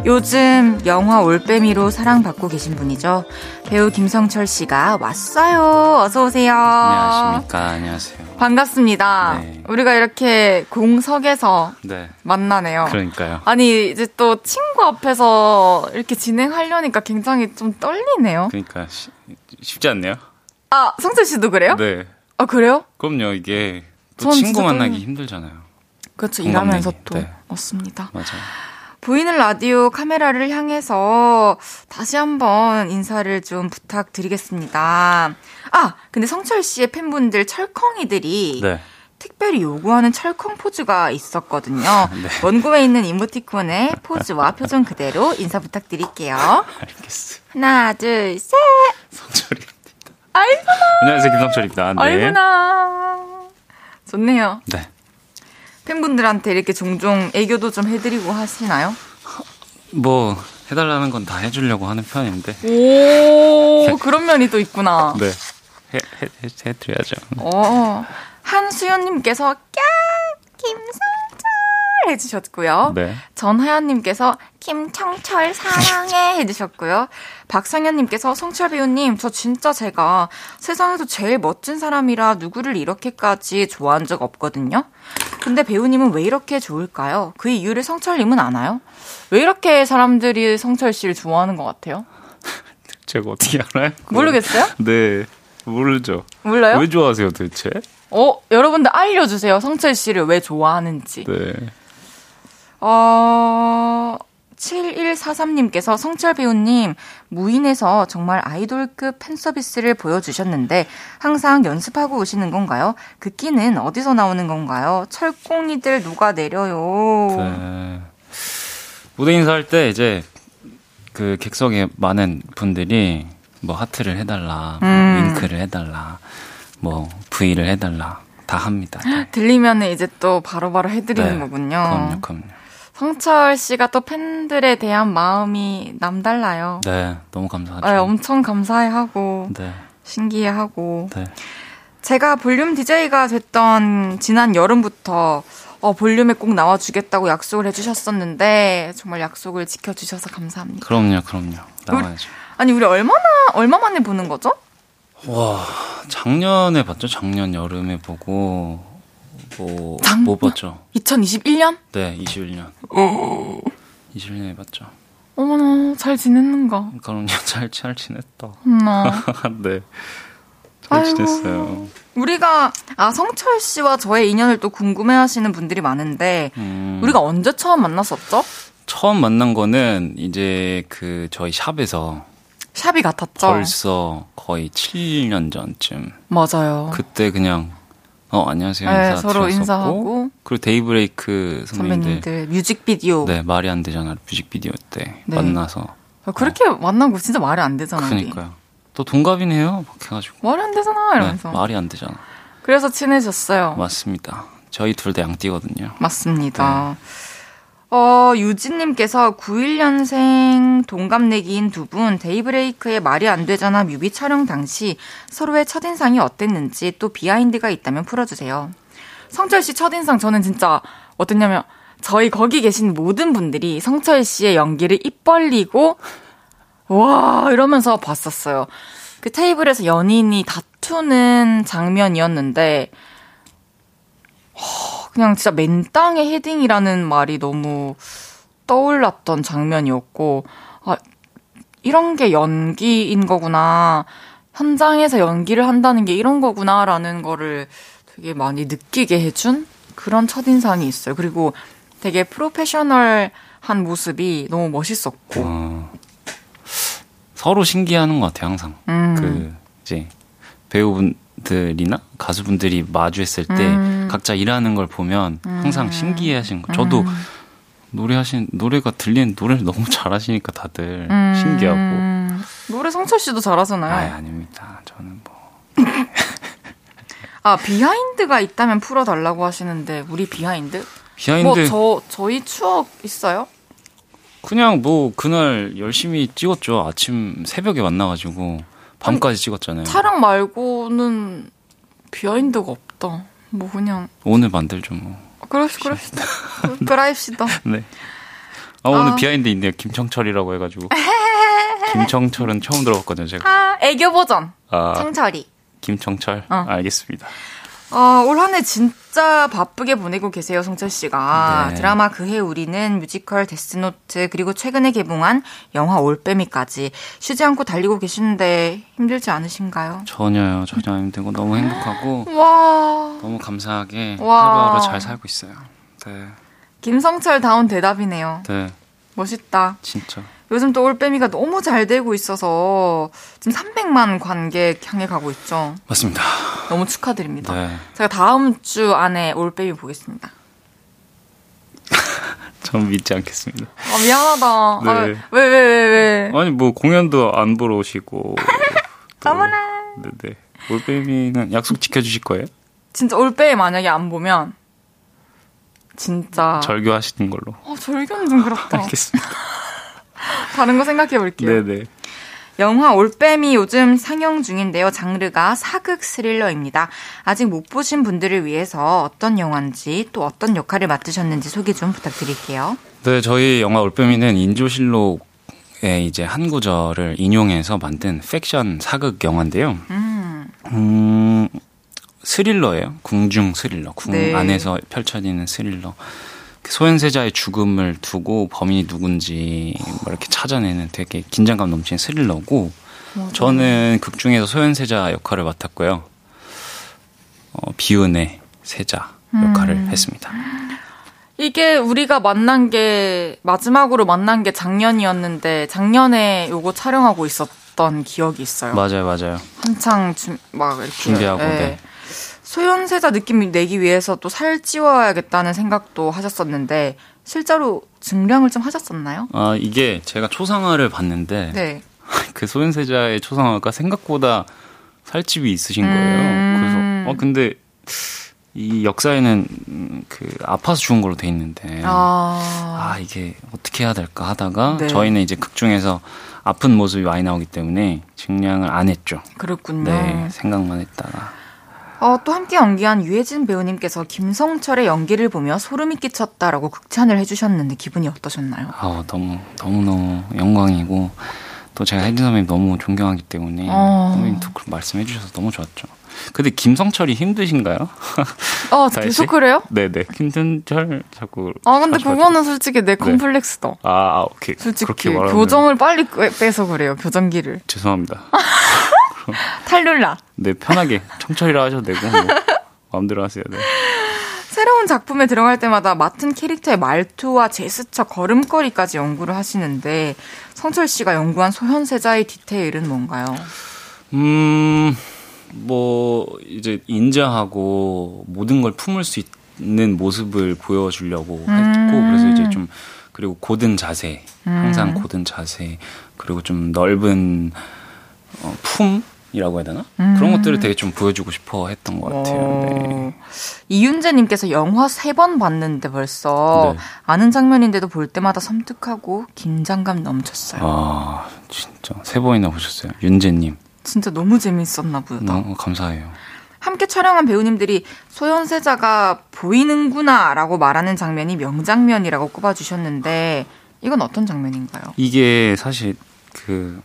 요즘 영화 올빼미로 사랑받고 계신 분이죠. 배우 김성철 씨가 왔어요. 어서 오세요. 안녕하십니까. 안녕하세요. 반갑습니다. 네. 우리가 이렇게 공석에서 네. 만나네요. 그러니까요. 아니 이제 또 친구 앞에서 이렇게 진행하려니까 굉장히 좀 떨리네요. 그러니까 쉬, 쉽지 않네요. 아 성철 씨도 그래요? 네. 아 그래요? 그럼요. 이게 또전 친구 만나기 떨려요. 힘들잖아요. 그렇죠. 공감내기. 일하면서 또 네. 맞습니다. 맞아요. 보이는 라디오 카메라를 향해서 다시 한번 인사를 좀 부탁드리겠습니다. 아, 근데 성철 씨의 팬분들 철컹이들이 네. 특별히 요구하는 철컹 포즈가 있었거든요. 네. 원고에 있는 이모티콘의 포즈와 표정 그대로 인사 부탁드릴게요. 알겠어요. 하나, 둘, 셋. 성철입니다. 아이구나, 안녕하세요. 김성철입니다. 네. 아이구나. 좋네요. 네. 팬분들한테 이렇게 종종 애교도 좀 해드리고 하시나요? 뭐 해달라는 건 다 해주려고 하는 편인데. 오, 그런 면이 또 있구나. 네. 해, 해, 해, 해드려야죠. 어, 한수연님께서 까김 성철 해주셨고요. 네. 전하연님께서 김청철 사랑해 해주셨고요. 박성현님께서 성철 배우님 저 진짜 제가 세상에서 제일 멋진 사람이라 누구를 이렇게까지 좋아한 적 없거든요. 근데 배우님은 왜 이렇게 좋을까요? 그 이유를 성철님은 아나요? 왜 이렇게 사람들이 성철 씨를 좋아하는 것 같아요? 제가 어떻게 알아요? 모르겠어요? 네. 모르죠. 몰라요? 왜 좋아하세요 도대체? 어, 여러분들 알려주세요. 성철 씨를 왜 좋아하는지. 네. 어, 7143님께서 성철 배우님, 무인에서 정말 아이돌급 팬 서비스를 보여주셨는데, 항상 연습하고 오시는 건가요? 그 끼는 어디서 나오는 건가요? 철공이들 녹아내려요. 네. 무대 인사할 때 이제 그 객석에 많은 분들이 뭐 하트를 해달라, 뭐 음. 윙크를 해달라, 뭐 V를 해달라 다 합니다. 네. 들리면 이제 또 바로 바로 해드리는 네. 거군요. 그럼요, 그럼요. 성철 씨가 또 팬들에 대한 마음이 남달라요. 네, 너무 감사하죠. 네, 엄청 감사해하고, 네, 신기해하고. 네. 제가 볼륨 DJ가 됐던 지난 여름부터 어, 볼륨에 꼭 나와주겠다고 약속을 해주셨었는데 정말 약속을 지켜주셔서 감사합니다. 그럼요, 그럼요. 나와야죠. 아니 우리 얼마나 얼마 만에 보는 거죠? 와, 작년에 봤죠? 작년 여름에 보고 뭐, 작년? 뭐 봤죠? 2021년? 네, 21년. 21년에 봤죠. 어머나 잘 지냈는가? 그럼요, 잘, 잘 지냈다. 엄마. 네. 잘 아이고. 지냈어요. 우리가 아 성철 씨와 저의 인연을 또 궁금해 하시는 분들이 많은데 음. 우리가 언제 처음 만났었죠? 처음 만난 거는 이제 그 저희 샵에서 샵이 같았죠. 벌써 거의 7년 전쯤. 맞아요. 그때 그냥 어 안녕하세요 네, 인사 서로 드렸었고 인사하고 그리고 데이브레이크 선배님들, 선배님들 뮤직비디오 네 말이 안 되잖아 뮤직비디오 때 네. 만나서 아, 그렇게 만난 거 진짜 말이 안 되잖아. 그러니까요. 또 동갑이네요. 막 해가지고 말이 안 되잖아 네, 이러면서. 말이 안 되잖아. 그래서 친해졌어요. 맞습니다. 저희 둘 다 양띠거든요. 맞습니다. 어, 유진님께서 91년생 동갑내기인 두 분 데이브레이크의 말이 안 되잖아 뮤비 촬영 당시 서로의 첫인상이 어땠는지 또 비하인드가 있다면 풀어주세요. 성철 씨 첫인상 저는 진짜 어땠냐면 저희 거기 계신 모든 분들이 성철 씨의 연기를 입 벌리고 와 이러면서 봤었어요. 그 테이블에서 연인이 다투는 장면이었는데 허, 그냥 진짜 맨땅에 헤딩이라는 말이 너무 떠올랐던 장면이었고 아 이런 게 연기인 거구나. 현장에서 연기를 한다는 게 이런 거구나라는 거를 되게 많이 느끼게 해준 그런 첫인상이 있어요. 그리고 되게 프로페셔널한 모습이 너무 멋있었고. 어, 서로 신기하는 것 같아요, 항상. 음. 그, 이제, 배우분 들이나 가수분들이 마주했을 때 음. 각자 일하는 걸 보면 항상 신기해 하시는 거. 저도 노래하신, 노래가 들리는 노래를 너무 잘하시니까 다들 음. 신기하고. 노래 성철 씨도 잘하잖아요. 아, 아닙니다. 저는 뭐. 아, 비하인드가 있다면 풀어달라고 하시는데, 우리 비하인드? 비하인드. 뭐, 저, 저희 추억 있어요? 그냥 뭐 그날 열심히 찍었죠. 아침 새벽에 만나가지고 밤까지 찍었잖아요. 촬영 말고는 비하인드가 없다. 뭐, 그냥, 오늘 만들죠 뭐. 그럽시, 그럽시다. 그라입시다. 네. 아 오늘 아. 비하인드 있네요. 김청철이라고 해가지고. 김청철은 처음 들어봤거든요. 제가. 아, 애교 버전. 아 창철이. 김청철. 어. 알겠습니다. 어, 올 한 해 진짜 바쁘게 보내고 계세요, 성철 씨가. 네. 드라마 그해 우리는 뮤지컬 데스노트 그리고 최근에 개봉한 영화 올빼미까지 쉬지 않고 달리고 계시는데 힘들지 않으신가요? 전혀요. 전혀 안 힘들고 너무 행복하고 와, 너무 감사하게 와. 하루하루 잘 살고 있어요. 네. 김성철 다운 대답이네요. 네. 멋있다. 진짜. 요즘 또 올빼미가 너무 잘 되고 있어서 지금 300만 관객 향해 가고 있죠. 맞습니다. 너무 축하드립니다. 네. 제가 다음 주 안에 올빼미 보겠습니다. 전 믿지 않겠습니다. 아, 미안하다. 네. 아, 왜, 왜, 왜, 왜. 아니 뭐 공연도 안 보러 오시고. 또- 어머나. 네네. 올빼미는 약속 지켜주실 거예요? 진짜 올빼미 만약에 안 보면 진짜 절교하시는 걸로. 어, 절견 좀 그렇다. 알겠습니다. 다른 거 생각해 볼게요. 네네. 영화 올빼미 요즘 상영 중인데요. 장르가 사극 스릴러입니다. 아직 못 보신 분들을 위해서 어떤 영화인지 또 어떤 역할을 맡으셨는지 소개 좀 부탁드릴게요. 네, 저희 영화 올빼미는 인조실록의 이제 한 구절을 인용해서 만든 팩션 사극 영화인데요. 음, 음, 스릴러예요. 궁중 스릴러. 궁 네. 안에서 펼쳐지는 스릴러. 소현세자의 죽음을 두고 범인이 누군지 뭐 이렇게 찾아내는 되게 긴장감 넘치는 스릴러고 저는 극 중에서 소현세자 역할을 맡았고요. 어, 비은의 세자 역할을 음. 했습니다. 이게 우리가 만난 게 마지막으로 만난 게 작년이었는데 작년에 요거 촬영하고 있었던 기억이 있어요. 맞아요, 맞아요. 한창 준, 막 이렇게 준비하고, 예. 네. 소현세자 느낌 내기 위해서 또 살 찌워야겠다는 생각도 하셨었는데 실제로 증량을 좀 하셨었나요? 아, 이게 제가 초상화를 봤는데 네. 그 소현세자의 초상화가 생각보다 살집이 있으신 거예요. 음. 그래서 어 근데 이 역사에는 음, 그 아파서 죽은 걸로 돼 있는데 아, 아, 이게 어떻게 해야 될까 하다가 네. 저희는 이제 극 중에서 아픈 모습이 많이 나오기 때문에 증량을 안 했죠. 그렇군요. 네, 생각만 했다가 어, 또 함께 연기한 유해진 배우님께서 김성철의 연기를 보며 소름이 끼쳤다라고 극찬을 해주셨는데 기분이 어떠셨나요? 아 너무 너무 너무 영광이고 또 제가 혜진 선배님 너무 존경하기 때문에 어. 선배님 또 그런 말씀해 주셔서 너무 좋았죠. 근데 김성철이 힘드신가요? 어, 계속 씨? 그래요? 네네 힘든 철 자꾸 아, 근데. 그거는 솔직히 내 컴플렉스다. 아, 아 오케이 솔직히 교정을 빨리 빼- 빼서 그래요. 교정기를. 죄송합니다. 탈룰라. 네 편하게 청철이라 하셔도 되고 뭐 마음대로 하세요. 네. 새로운 작품에 들어갈 때마다 맡은 캐릭터의 말투와 제스처, 걸음걸이까지 연구를 하시는데 성철 씨가 연구한 소현세자의 디테일은 뭔가요? 음, 뭐, 이제 인자하고 모든 걸 품을 수 있는 모습을 보여주려고 했고, 음. 그래서 이제 좀, 그리고 고든 자세, 항상 고든 자세, 그리고 좀 넓은, 어, 품 이라고 해야 되나? 그런 것들을 되게 좀 보여주고 싶어 했던 것 같아요. 네. 어, 이윤재님께서 영화 세 번 봤는데 벌써 네. 아는 장면인데도 볼 때마다 섬뜩하고 긴장감 넘쳤어요. 아, 진짜. 세 번이나 보셨어요. 윤재님. 진짜 너무 재밌었나 보다. 너무 감사해요. 함께 촬영한 배우님들이 소현세자가 보이는구나 라고 말하는 장면이 명장면이라고 꼽아주셨는데 이건 어떤 장면인가요? 이게 사실 그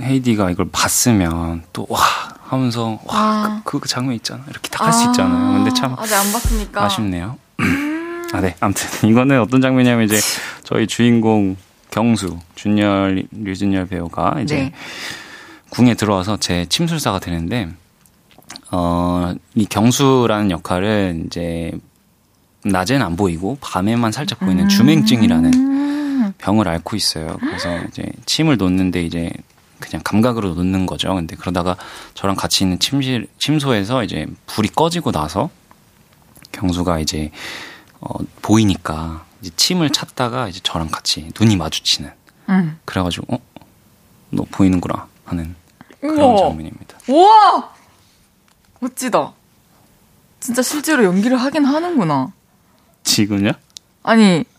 헤이디가 이걸 봤으면 또 와 하면서 아. 와그 그 장면 있잖아 이렇게 딱 할수 있잖아요. 근데 참 아직 안 봤으니까 아쉽네요. 아 네, 아무튼 이거는 어떤 장면이냐면 이제 저희 주인공 경수 준열 류준열 배우가 이제 네. 궁에 들어와서 제 침술사가 되는데 어, 이 경수라는 역할은 이제 낮에는 안 보이고 밤에만 살짝 보이는 주맹증이라는 음. 병을 앓고 있어요. 그래서 이제 침을 놓는데 이제 그냥 감각으로 놓는 거죠. 근데 그러다가 저랑 같이 있는 침실 침소에서 이제 불이 꺼지고 나서 경수가 이제 어 보이니까 이제 침을 찾다가 이제 저랑 같이 눈이 마주치는 음. 그래가지고 어 너 보이는구나 하는 그런 우와. 장면입니다. 우와! 멋지다. 진짜 실제로 연기를 하긴 하는구나. 지금요? 아니, 어,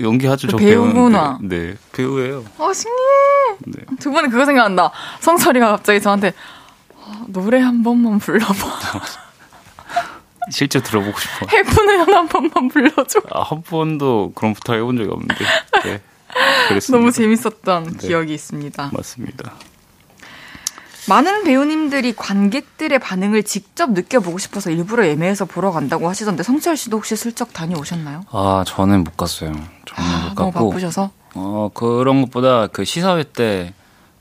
연기하죠. 그저 배우구나. 네 배우예요. 아, 신기해. 네. 두 번에 그거 생각난다. 성철이가 갑자기 저한테 아, 노래 한 번만 불러봐. 실제 들어보고 싶어. 해프는 한 번만 불러줘. 아, 한 번도 그런 부탁 해본 적이 없는데. 네. 그랬습니다. 너무 재밌었던 네. 기억이 있습니다. 맞습니다. 많은 배우님들이 관객들의 반응을 직접 느껴보고 싶어서 일부러 예매해서 보러 간다고 하시던데 성철 씨도 혹시 슬쩍 다녀오셨나요? 아 저는 못 갔어요. 저는 아, 못 너무 갔고. 바쁘셔서? 어 그런 것보다 그 시사회 때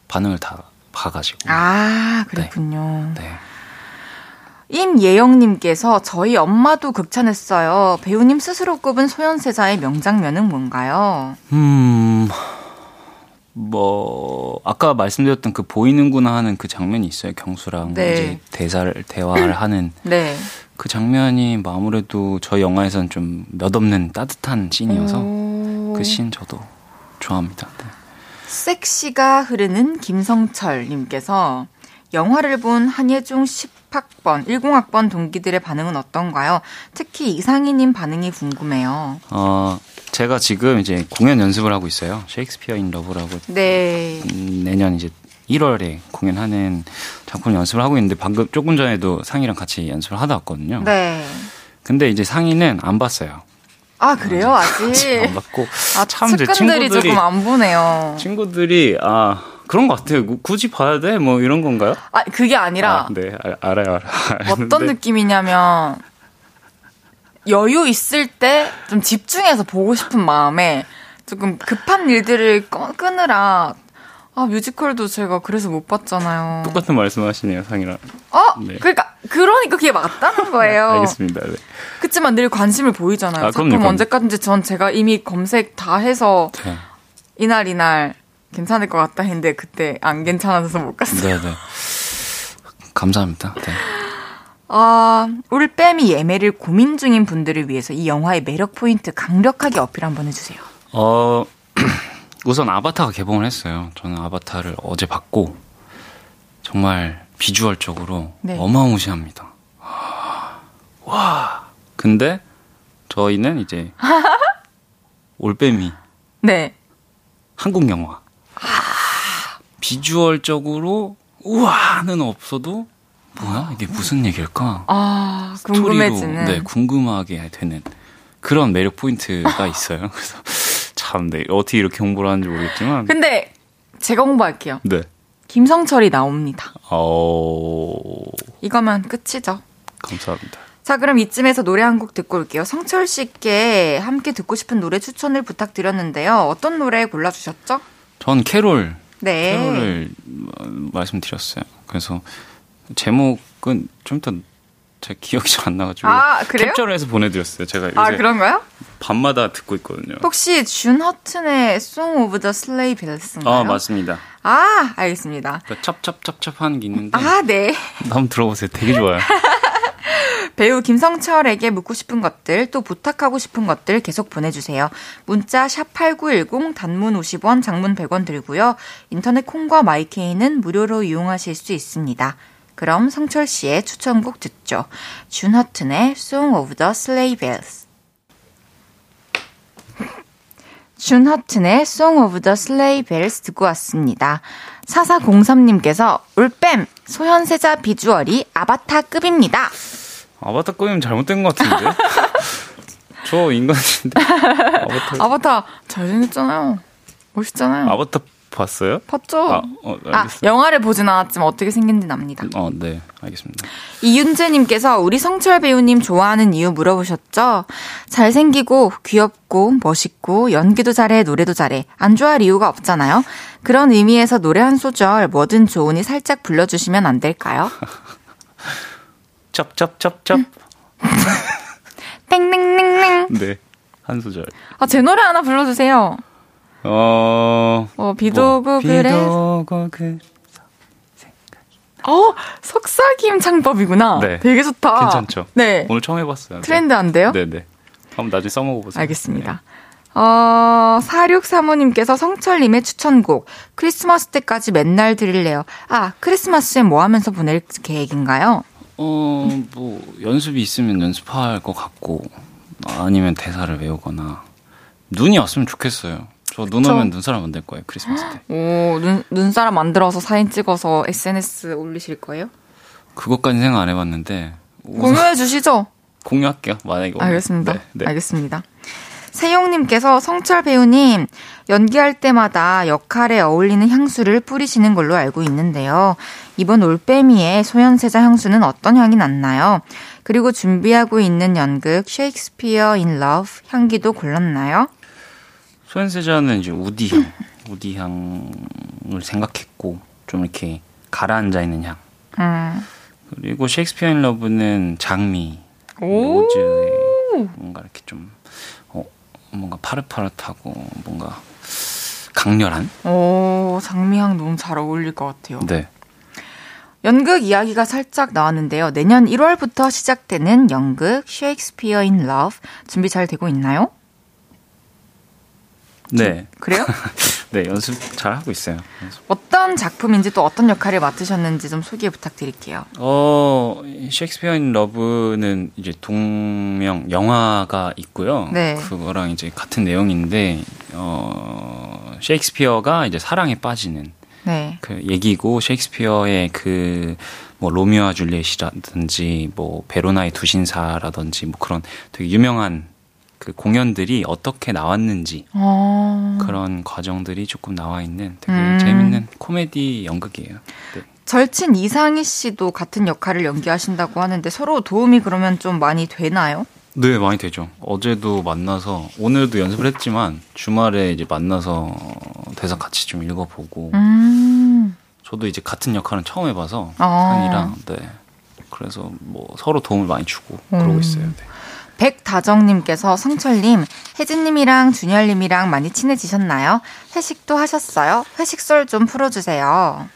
반응을 다 봐가지고. 아, 그랬군요. 네. 임예영님께서 저희 엄마도 극찬했어요. 배우님 스스로 꼽은 소현세자의 명장면은 뭔가요? 음. 뭐 아까 말씀드렸던 그 보이는구나 하는 그 장면이 있어요. 경수랑 네. 이제 대사를 대화를 하는 네. 그 장면이 뭐 아무래도 저희 영화에선 좀 몇없는 따뜻한 씬이어서 오. 그씬 저도 좋아합니다. 네. 섹시가 흐르는 김성철님께서 영화를 본 한예중 10학번, 10학번 동기들의 반응은 어떤가요? 특히 이상희님 반응이 궁금해요. 어 제가 지금 이제 공연 연습을 하고 있어요. 셰익스피어 인 러브라고 네. 음, 내년 이제 1월에 공연하는 작품 연습을 하고 있는데 방금 조금 전에도 상이랑 같이 연습을 하다 왔거든요. 네. 근데 이제 상이는 안 봤어요. 아, 그래요? 아직? 안 봤고 아, 참 이제 측근들이 친구들이 조금 안 보네요. 친구들이 아 그런 것 같아요. 구- 굳이 봐야 돼? 뭐 이런 건가요? 아, 그게 아니라 아, 네 알, 알아요, 알아요. 어떤 느낌이냐면 여유 있을 때 좀 집중해서 보고 싶은 마음에 조금 급한 일들을 꺼- 끊으라 아 뮤지컬도 제가 그래서 못 봤잖아요. 똑같은 말씀 하시네요, 상이랑. 어, 네. 그러니까 그러니까 그게 맞다는 거예요. 알겠습니다. 네. 그렇지만 늘 관심을 보이잖아요. 아, 작품. 언제까지인지 전 제가 이미 검색 다 해서 네. 이날 이날 괜찮을 것 같다 했는데 그때 안 괜찮아서 못 갔어요. 네, 네. 감사합니다. 네. 아, 올빼미 예매를 고민 중인 분들을 위해서 이 영화의 매력 포인트 강력하게 어필 한번 해주세요. 어, 우선 아바타가 개봉을 했어요. 저는 아바타를 어제 봤고, 정말 비주얼적으로 네. 어마무시합니다. 와. 근데 저희는 이제 올빼미 네. 한국 영화. 비주얼적으로 우와는 없어도 뭐야 이게 무슨 얘기일까? 아, 궁금해지는. 네, 궁금하게 되는 그런 매력 포인트가 있어요. 그래서 참, 네, 어떻게 이렇게 홍보를 하는지 모르겠지만. 근데 제가 홍보할게요. 네. 김성철이 나옵니다. 어, 이거면 끝이죠. 감사합니다. 자, 그럼 이쯤에서 노래 한 곡 듣고 올게요. 성철 씨께 함께 듣고 싶은 노래 추천을 부탁드렸는데요. 어떤 노래 골라주셨죠? 전 캐롤, 네. 캐롤을 어, 말씀드렸어요. 그래서 제목은 좀 이따 제 기억이 잘 안 나가지고. 아, 그래요? 캡처를 해서 보내드렸어요. 제가 아, 그런가요? 밤마다 듣고 있거든요. 혹시 준 허튼의 Song of the Sleigh Bells인가요? 아, 맞습니다. 아, 알겠습니다. 그 하는 게 있는데. 아, 네. 한번 들어보세요. 되게 좋아요. 배우 김성철에게 묻고 싶은 것들, 또 부탁하고 싶은 것들 계속 보내주세요. 문자 샵8910 단문 50원, 장문 100원 들고요. 인터넷 콩과 마이케이는 무료로 이용하실 수 있습니다. 그럼 성철 씨의 추천곡 듣죠. 준 허튼의 Song of the Sleigh Bells. 준 허튼의 Song of the Sleigh Bells 듣고 왔습니다. 4403님께서 올뺨 소현세자 비주얼이 아바타급입니다. 아바타 꺼내면 잘못된 것 같은데? 저 인간인데. 아바타, 아바타 잘생겼잖아요. 멋있잖아요. 아바타 봤어요? 봤죠? 아, 어, 아. 영화를 보진 않았지만 어떻게 생긴지는 압니다. 어, 네, 알겠습니다. 이윤재님께서 우리 성철 배우님 좋아하는 이유 물어보셨죠? 잘생기고 귀엽고 멋있고 연기도 잘해 노래도 잘해 안 좋아할 이유가 없잖아요. 그런 의미에서 노래 한 소절 뭐든 좋으니 살짝 불러주시면 안 될까요? 쩝쩝쩝쩝. 땡땡땡땡. 네, 한 소절. 아, 제 노래 하나 불러주세요. 어, 어, 비도 오고 그래. 비도 오고 그. 어, 속삭임 창법이구나. 네. 되게 좋다. 괜찮죠? 네. 오늘 처음 해봤어요. 트렌드 안 돼요? 네, 네. 한번 나중에 써먹어보세요. 알겠습니다. 어, 4635님께서 성철님의 추천곡, 크리스마스 때까지 맨날 들을래요. 아, 크리스마스에 뭐 하면서 보낼 계획인가요? 어, 뭐, 연습이 있으면 연습할 것 같고, 아니면 대사를 외우거나, 눈이 왔으면 좋겠어요. 저눈 그쵸. 오면 눈사람 만들 거예요, 크리스마스 때. 오, 눈, 눈사람 만들어서 사진 찍어서 SNS 올리실 거예요? 그것까지 생각 안 해봤는데, 공유해 주시죠. 공유할게요, 만약에. 오면. 알겠습니다. 네, 네. 알겠습니다. 세용님께서 성철 배우님 연기할 때마다 역할에 어울리는 향수를 뿌리시는 걸로 알고 있는데요. 이번 올빼미의 소현세자 향수는 어떤 향이 났나요? 그리고 준비하고 있는 연극 셰익스피어 인 러브 향기도 골랐나요? 소현세자는 이제 woody향, woody향을 생각했고, 좀 이렇게 가라앉아 있는 향. 음. 그리고 셰익스피어 인 러브는 장미, 오. rose의 뭔가 이렇게 좀, 어, 뭔가 파릇파릇하고, 뭔가 강렬한? 오, 장미향 너무 잘 어울릴 것 같아요. 네. 연극 이야기가 살짝 나왔는데요. 내년 1월부터 시작되는 연극 셰익스피어 인 러브 준비 잘 되고 있나요? 네. 그래요? 네, 연습 잘 하고 있어요. 연습. 어떤 작품인지 또 어떤 역할을 맡으셨는지 좀 소개 부탁드릴게요. 어, 셰익스피어 인 러브는 이제 동명 영화가 있고요. 네. 그거랑 이제 같은 내용인데, 어, 셰익스피어가 이제 사랑에 빠지는 네. 그 얘기고, 셰익스피어의 그, 뭐, 로미오와 줄리엣이라든지, 뭐, 베로나의 두신사라든지, 뭐 그런 되게 유명한 그 공연들이 어떻게 나왔는지, 어... 그런 과정들이 조금 나와 있는 되게 음. 재밌는 코미디 연극이에요. 네. 절친 이상희 씨도 같은 역할을 연기하신다고 하는데 서로 도움이 그러면 좀 많이 되나요? 네, 많이 되죠. 어제도 만나서 오늘도 연습을 했지만 주말에 이제 만나서 대사 같이 좀 읽어보고 음. 저도 이제 같은 역할은 처음 해봐서 아. 한이랑 네. 그래서 뭐 서로 도움을 많이 주고 그러고 음. 있어요. 네. 백다정님께서 성철님, 혜진님이랑 준열님이랑 많이 친해지셨나요? 회식도 하셨어요? 회식설 좀 풀어주세요.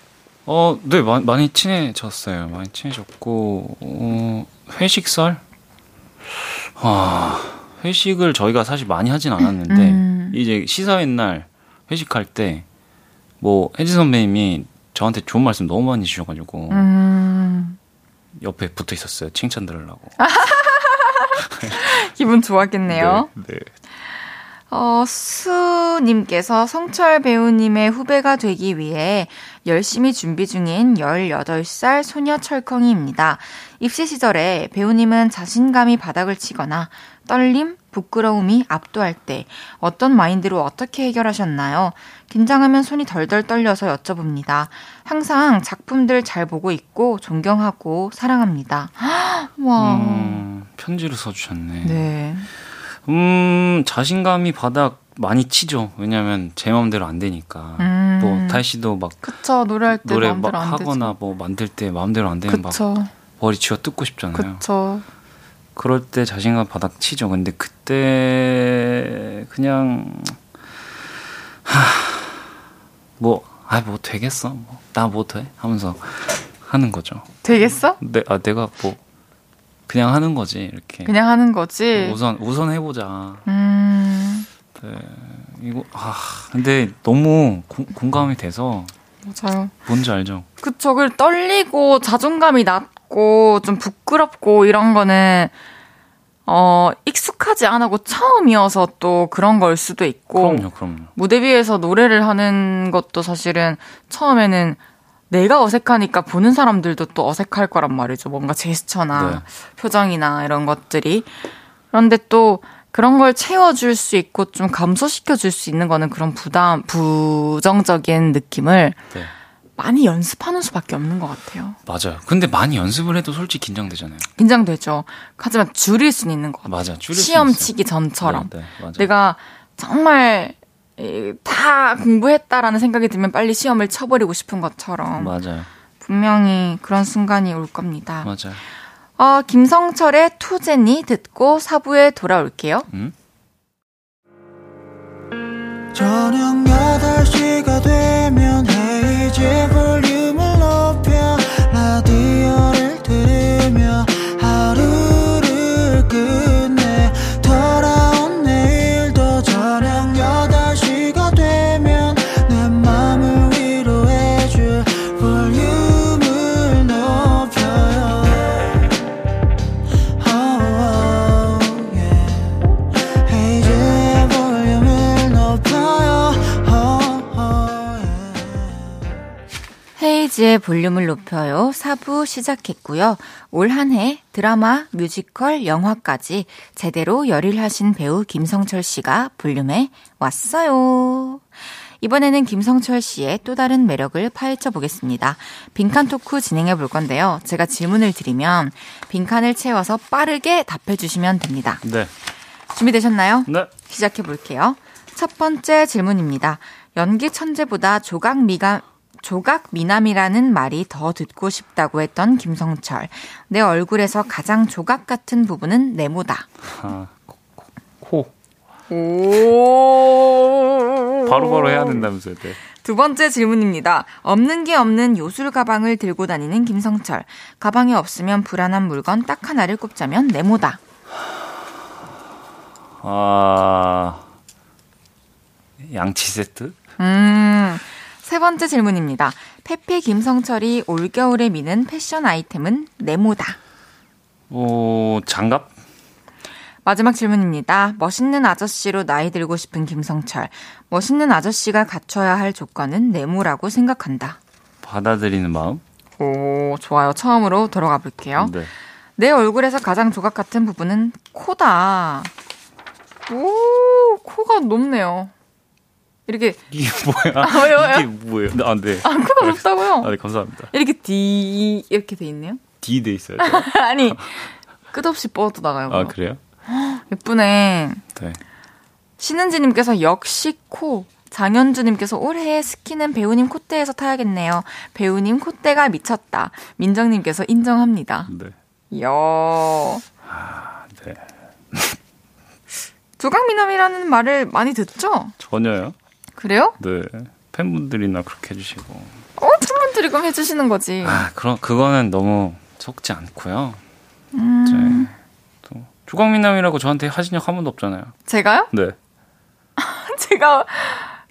어, 네, 마- 많이 친해졌어요. 많이 친해졌고 어, 회식설? 아, 회식을 저희가 사실 많이 하진 않았는데 음. 이제 시사회 날 회식할 때 뭐 혜진 선배님이 저한테 좋은 말씀 너무 많이 주셔가지고 음, 옆에 붙어 있었어요. 칭찬 들으려고. 기분 좋았겠네요. 네. 네. 어, 수님께서 성철 배우님의 후배가 되기 위해 열심히 준비 중인 18살 소녀 철컹이입니다. 입시 시절에 배우님은 자신감이 바닥을 치거나 떨림, 부끄러움이 압도할 때 어떤 마인드로 어떻게 해결하셨나요? 긴장하면 손이 덜덜 떨려서 여쭤봅니다. 항상 작품들 잘 보고 있고 존경하고 사랑합니다. 와. 음, 편지를 써주셨네. 네. 음, 자신감이 바닥 많이 치죠. 왜냐면 제 마음대로 안 되니까. 음. 또 다이씨도 막 그쵸. 노래할 때 노래 마음대로 막. 하거나 뭐 만들 때 마음대로 안 되면 막 그쵸. 머리 쥐어 뜯고 싶잖아요. 그쵸. 그럴 때 자신감 바닥 치죠. 근데 그때 그냥 뭐, 아, 뭐 되겠어. 뭐, 나뭐 돼? 하면서 하는 거죠. 되겠어? 내, 아, 내가 뭐 그냥 하는 거지 이렇게. 그냥 하는 거지. 우선 우선 해보자. 음, 네, 이거 아 근데 너무 공, 공감이 돼서 맞아요. 뭔지 알죠? 그쵸. 그 떨리고 자존감이 낮고 좀 부끄럽고 이런 거는 어, 익숙하지 않고 처음이어서 또 그런 걸 수도 있고. 그럼요, 그럼요. 무대 위에서 노래를 하는 것도 사실은 처음에는 내가 어색하니까 보는 사람들도 또 어색할 거란 말이죠. 뭔가 제스처나 네. 표정이나 이런 것들이. 그런데 또 그런 걸 채워줄 수 있고 좀 감소시켜줄 수 있는 거는 그런 부담, 부정적인 느낌을 네. 많이 연습하는 수밖에 없는 것 같아요. 맞아요. 근데 많이 연습을 해도 솔직히 긴장되잖아요. 긴장되죠. 하지만 줄일 수는 있는 것 같아요. 맞아. 줄일 수 시험. 치기 전처럼. 네, 네. 내가 정말 이, 다 공부했다라는 생각이 들면 빨리 시험을 쳐버리고 싶은 것처럼 맞아요. 분명히 그런 순간이 올 겁니다. 맞아요. 어, 김성철의 투제니 듣고 사부에 돌아올게요. 음? 저녁 8시가 되면 헤이즈 볼륨을 헤이즈의 볼륨을 높여요. 4부 시작했고요. 올 한 해 드라마, 뮤지컬, 영화까지 제대로 열일하신 배우 김성철 씨가 볼륨에 왔어요. 이번에는 김성철 씨의 또 다른 매력을 파헤쳐 보겠습니다. 빈칸 토크 진행해 볼 건데요. 제가 질문을 드리면 빈칸을 채워서 빠르게 답해 주시면 됩니다. 네. 준비되셨나요? 네. 시작해 볼게요. 첫 번째 질문입니다. 연기 천재보다 조각 미가 조각 미남이라는 말이 더 듣고 싶다고 했던 김성철. 내 얼굴에서 가장 조각 같은 부분은 네모다. 아, 코, 코. 바로 바로 해야 된다면서요. 네. 두 번째 질문입니다. 없는 게 없는 요술 가방을 들고 다니는 김성철. 가방에 없으면 불안한 물건 딱 하나를 꼽자면 네모다. 아, 양치 세트? 음. 세 번째 질문입니다. 페페 김성철이 올겨울에 미는 패션 아이템은 네모다. 오, 장갑? 마지막 질문입니다. 멋있는 아저씨로 나이 들고 싶은 김성철. 멋있는 아저씨가 갖춰야 할 조건은 네모라고 생각한다. 받아들이는 마음? 오, 좋아요. 처음으로 들어가 볼게요. 네. 내 얼굴에서 가장 조각 같은 부분은 코다. 오, 코가 높네요. 이렇게, 이게 뭐야? 아, 왜요? 이게 뭐예요? 아, 네. 아, 코가 높다고요? 아, 네, 감사합니다. 이렇게 D, 이렇게 돼 있네요. D 돼 있어요. 아니, 끝없이 뻗어 나가요. 아, 그래요? 예쁘네. 네. 신은지님께서 역시 코. 장현주님께서 올해 스키는 배우님 콧대에서 타야겠네요. 배우님 콧대가 미쳤다. 민정님께서 인정합니다. 네. 이야. 네. 조각미남이라는 말을 많이 듣죠? 전혀요? 그래요? 네. 팬분들이나 그렇게 해주시고. 어, 팬분들이 그럼 해주시는 거지. 아, 그럼, 그거는 너무 속지 않고요. 음, 네. 또, 조각미남이라고 저한테 하신 적 한 번도 없잖아요. 제가요? 네. 제가,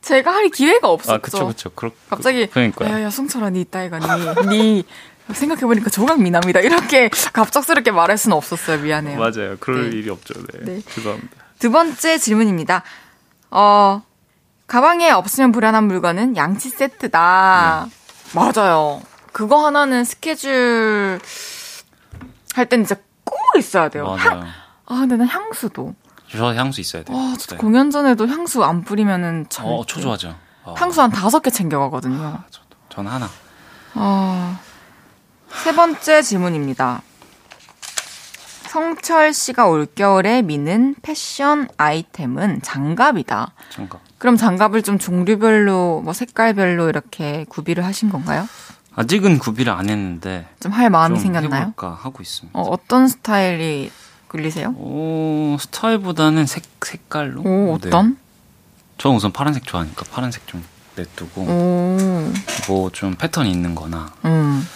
제가 할 기회가 없었죠. 아, 그쵸, 그쵸. 그렇, 갑자기, 그러니까요. 야, 야, 승철아, 니 이따이가, 니, 니, 생각해보니까 조각미남이다. 이렇게 갑작스럽게 말할 수는 없었어요. 미안해요. 맞아요. 그럴 네. 일이 없죠. 네. 네. 죄송합니다. 두 번째 질문입니다. 어, 가방에 없으면 불안한 물건은 양치 세트다. 맞아요. 그거 하나는 스케줄 할땐 진짜 꼭 있어야 돼요. 향, 맞아요. 아, 근데 난 향수도. 저 향수 있어야 돼요. 아, 진짜 네. 공연 전에도 향수 안 뿌리면은 절 어, 초조하죠. 어, 향수 한 다섯 개 챙겨가거든요. 저도. 전 하나. 아, 세 번째 질문입니다. 성철 씨가 올겨울에 미는 패션 아이템은 장갑이다. 잠깐. 그럼 장갑을 좀 종류별로, 뭐 색깔별로 이렇게 구비를 하신 건가요? 아직은 구비를 안 했는데. 좀 할 마음이 좀 생겼나요? 해볼까 하고 있습니다. 어, 어떤 스타일이 끌리세요? 오, 스타일보다는 색, 색깔로? 오, 네. 어떤? 저는 우선 파란색 좋아하니까 파란색 좀 냅두고, 오, 뭐좀 패턴이 있는 거나. 음,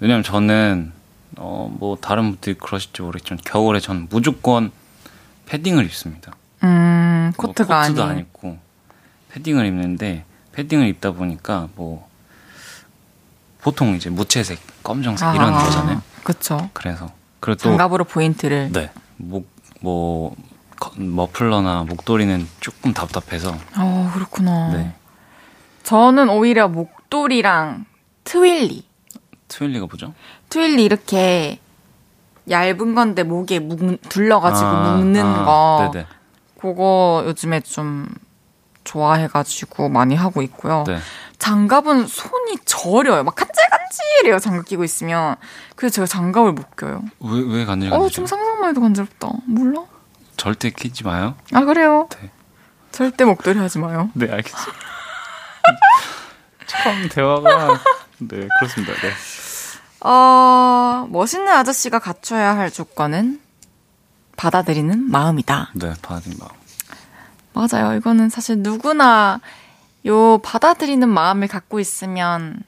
왜냐면 저는, 어, 뭐 다른 분들이 그러실지 모르겠지만, 겨울에 전 무조건 패딩을 입습니다. 음, 뭐 코트가 코트도 아닌. 안 입고, 패딩을 입는데, 패딩을 입다 보니까, 뭐, 보통 이제 무채색, 검정색 이런 아, 거잖아요. 그쵸. 그래서. 그리고 또, 장갑으로 포인트를. 네. 목, 뭐, 커- 머플러나 목도리는 조금 답답해서. 어, 그렇구나. 네. 저는 오히려 목도리랑 트윌리. 트윌리가 뭐죠? 트윌리 이렇게 얇은 건데 목에 묵, 둘러가지고 아, 묶는 아, 거. 네네. 그거 요즘에 좀 좋아해가지고 많이 하고 있고요. 네. 장갑은 손이 저려요. 막 간질간질해요. 장갑 끼고 있으면. 그래서 제가 장갑을 못 껴요. 왜, 왜 간질 어, 간질? 좀 상상만 해도 간지럽다. 몰라? 절대 끼지 마요. 아, 그래요? 네. 절대 목도리 하지 마요. 네, 알겠습니다. 참 대화가 네 그렇습니다. 네. 어, 멋있는 아저씨가 갖춰야 할 조건은 받아들이는 마음이다. 네, 받은 마음. 맞아요. 이거는 사실 누구나 요 받아들이는 마음을 갖고 있으면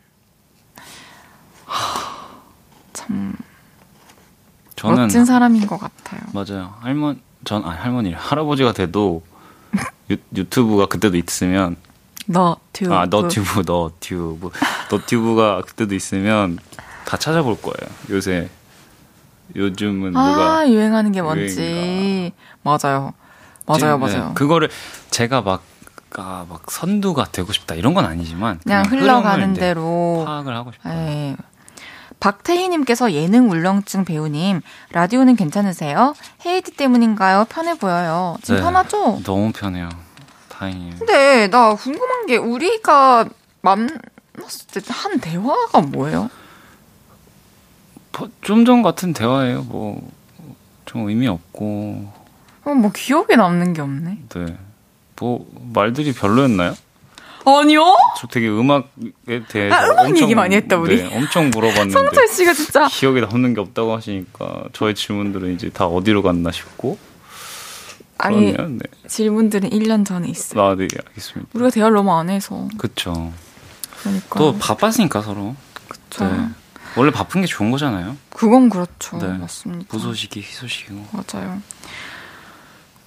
참 저는 멋진 사람인 것 같아요. 맞아요. 할머니 전 아니 할머니 할아버지가 돼도 유, 유튜브가 그때도 있으면 너튜브. 아 너튜브 너튜브 너튜브가 그때도 있으면 다 찾아볼 거예요. 요새 요즘은 아, 뭐가 유행하는 게 뭔지. 맞아요. 맞아요, 지금, 네, 맞아요. 그거를 제가 막, 아, 막 선두가 되고 싶다 이런 건 아니지만 그냥 흐름을 흘러가는 대로. 파악을 하고 싶어요. 예. 박태희님께서 예능 울렁증 배우님 라디오는 괜찮으세요? 헤이디 때문인가요? 편해 보여요. 지금 네. 편하죠? 너무 편해요. 다행이에요. 근데 나 궁금한 게 우리가 만났을 때 한 대화가 뭐예요? 좀 전 같은 대화예요. 뭐 좀 의미 없고 어, 뭐 기억에 남는 게 없네. 네. 뭐 말들이 별로였나요? 아니요? 저 되게 음악에 대해서 아, 음악 얘기 많이 했다, 우리. 네, 엄청 물어봤는데 성철 씨가 진짜 기억에 남는 게 없다고 하시니까 저의 질문들은 이제 다 어디로 갔나 싶고 아니 그러면 네. 질문들은 1년 전에 있어요. 아, 네, 알겠습니다. 우리가 대화를 너무 안 해서 그쵸. 그러니까 또 바빴으니까 서로. 네. 원래 바쁜 게 좋은 거잖아요. 그건 그렇죠. 네. 맞습니다. 부소식이 희소식이고. 맞아요.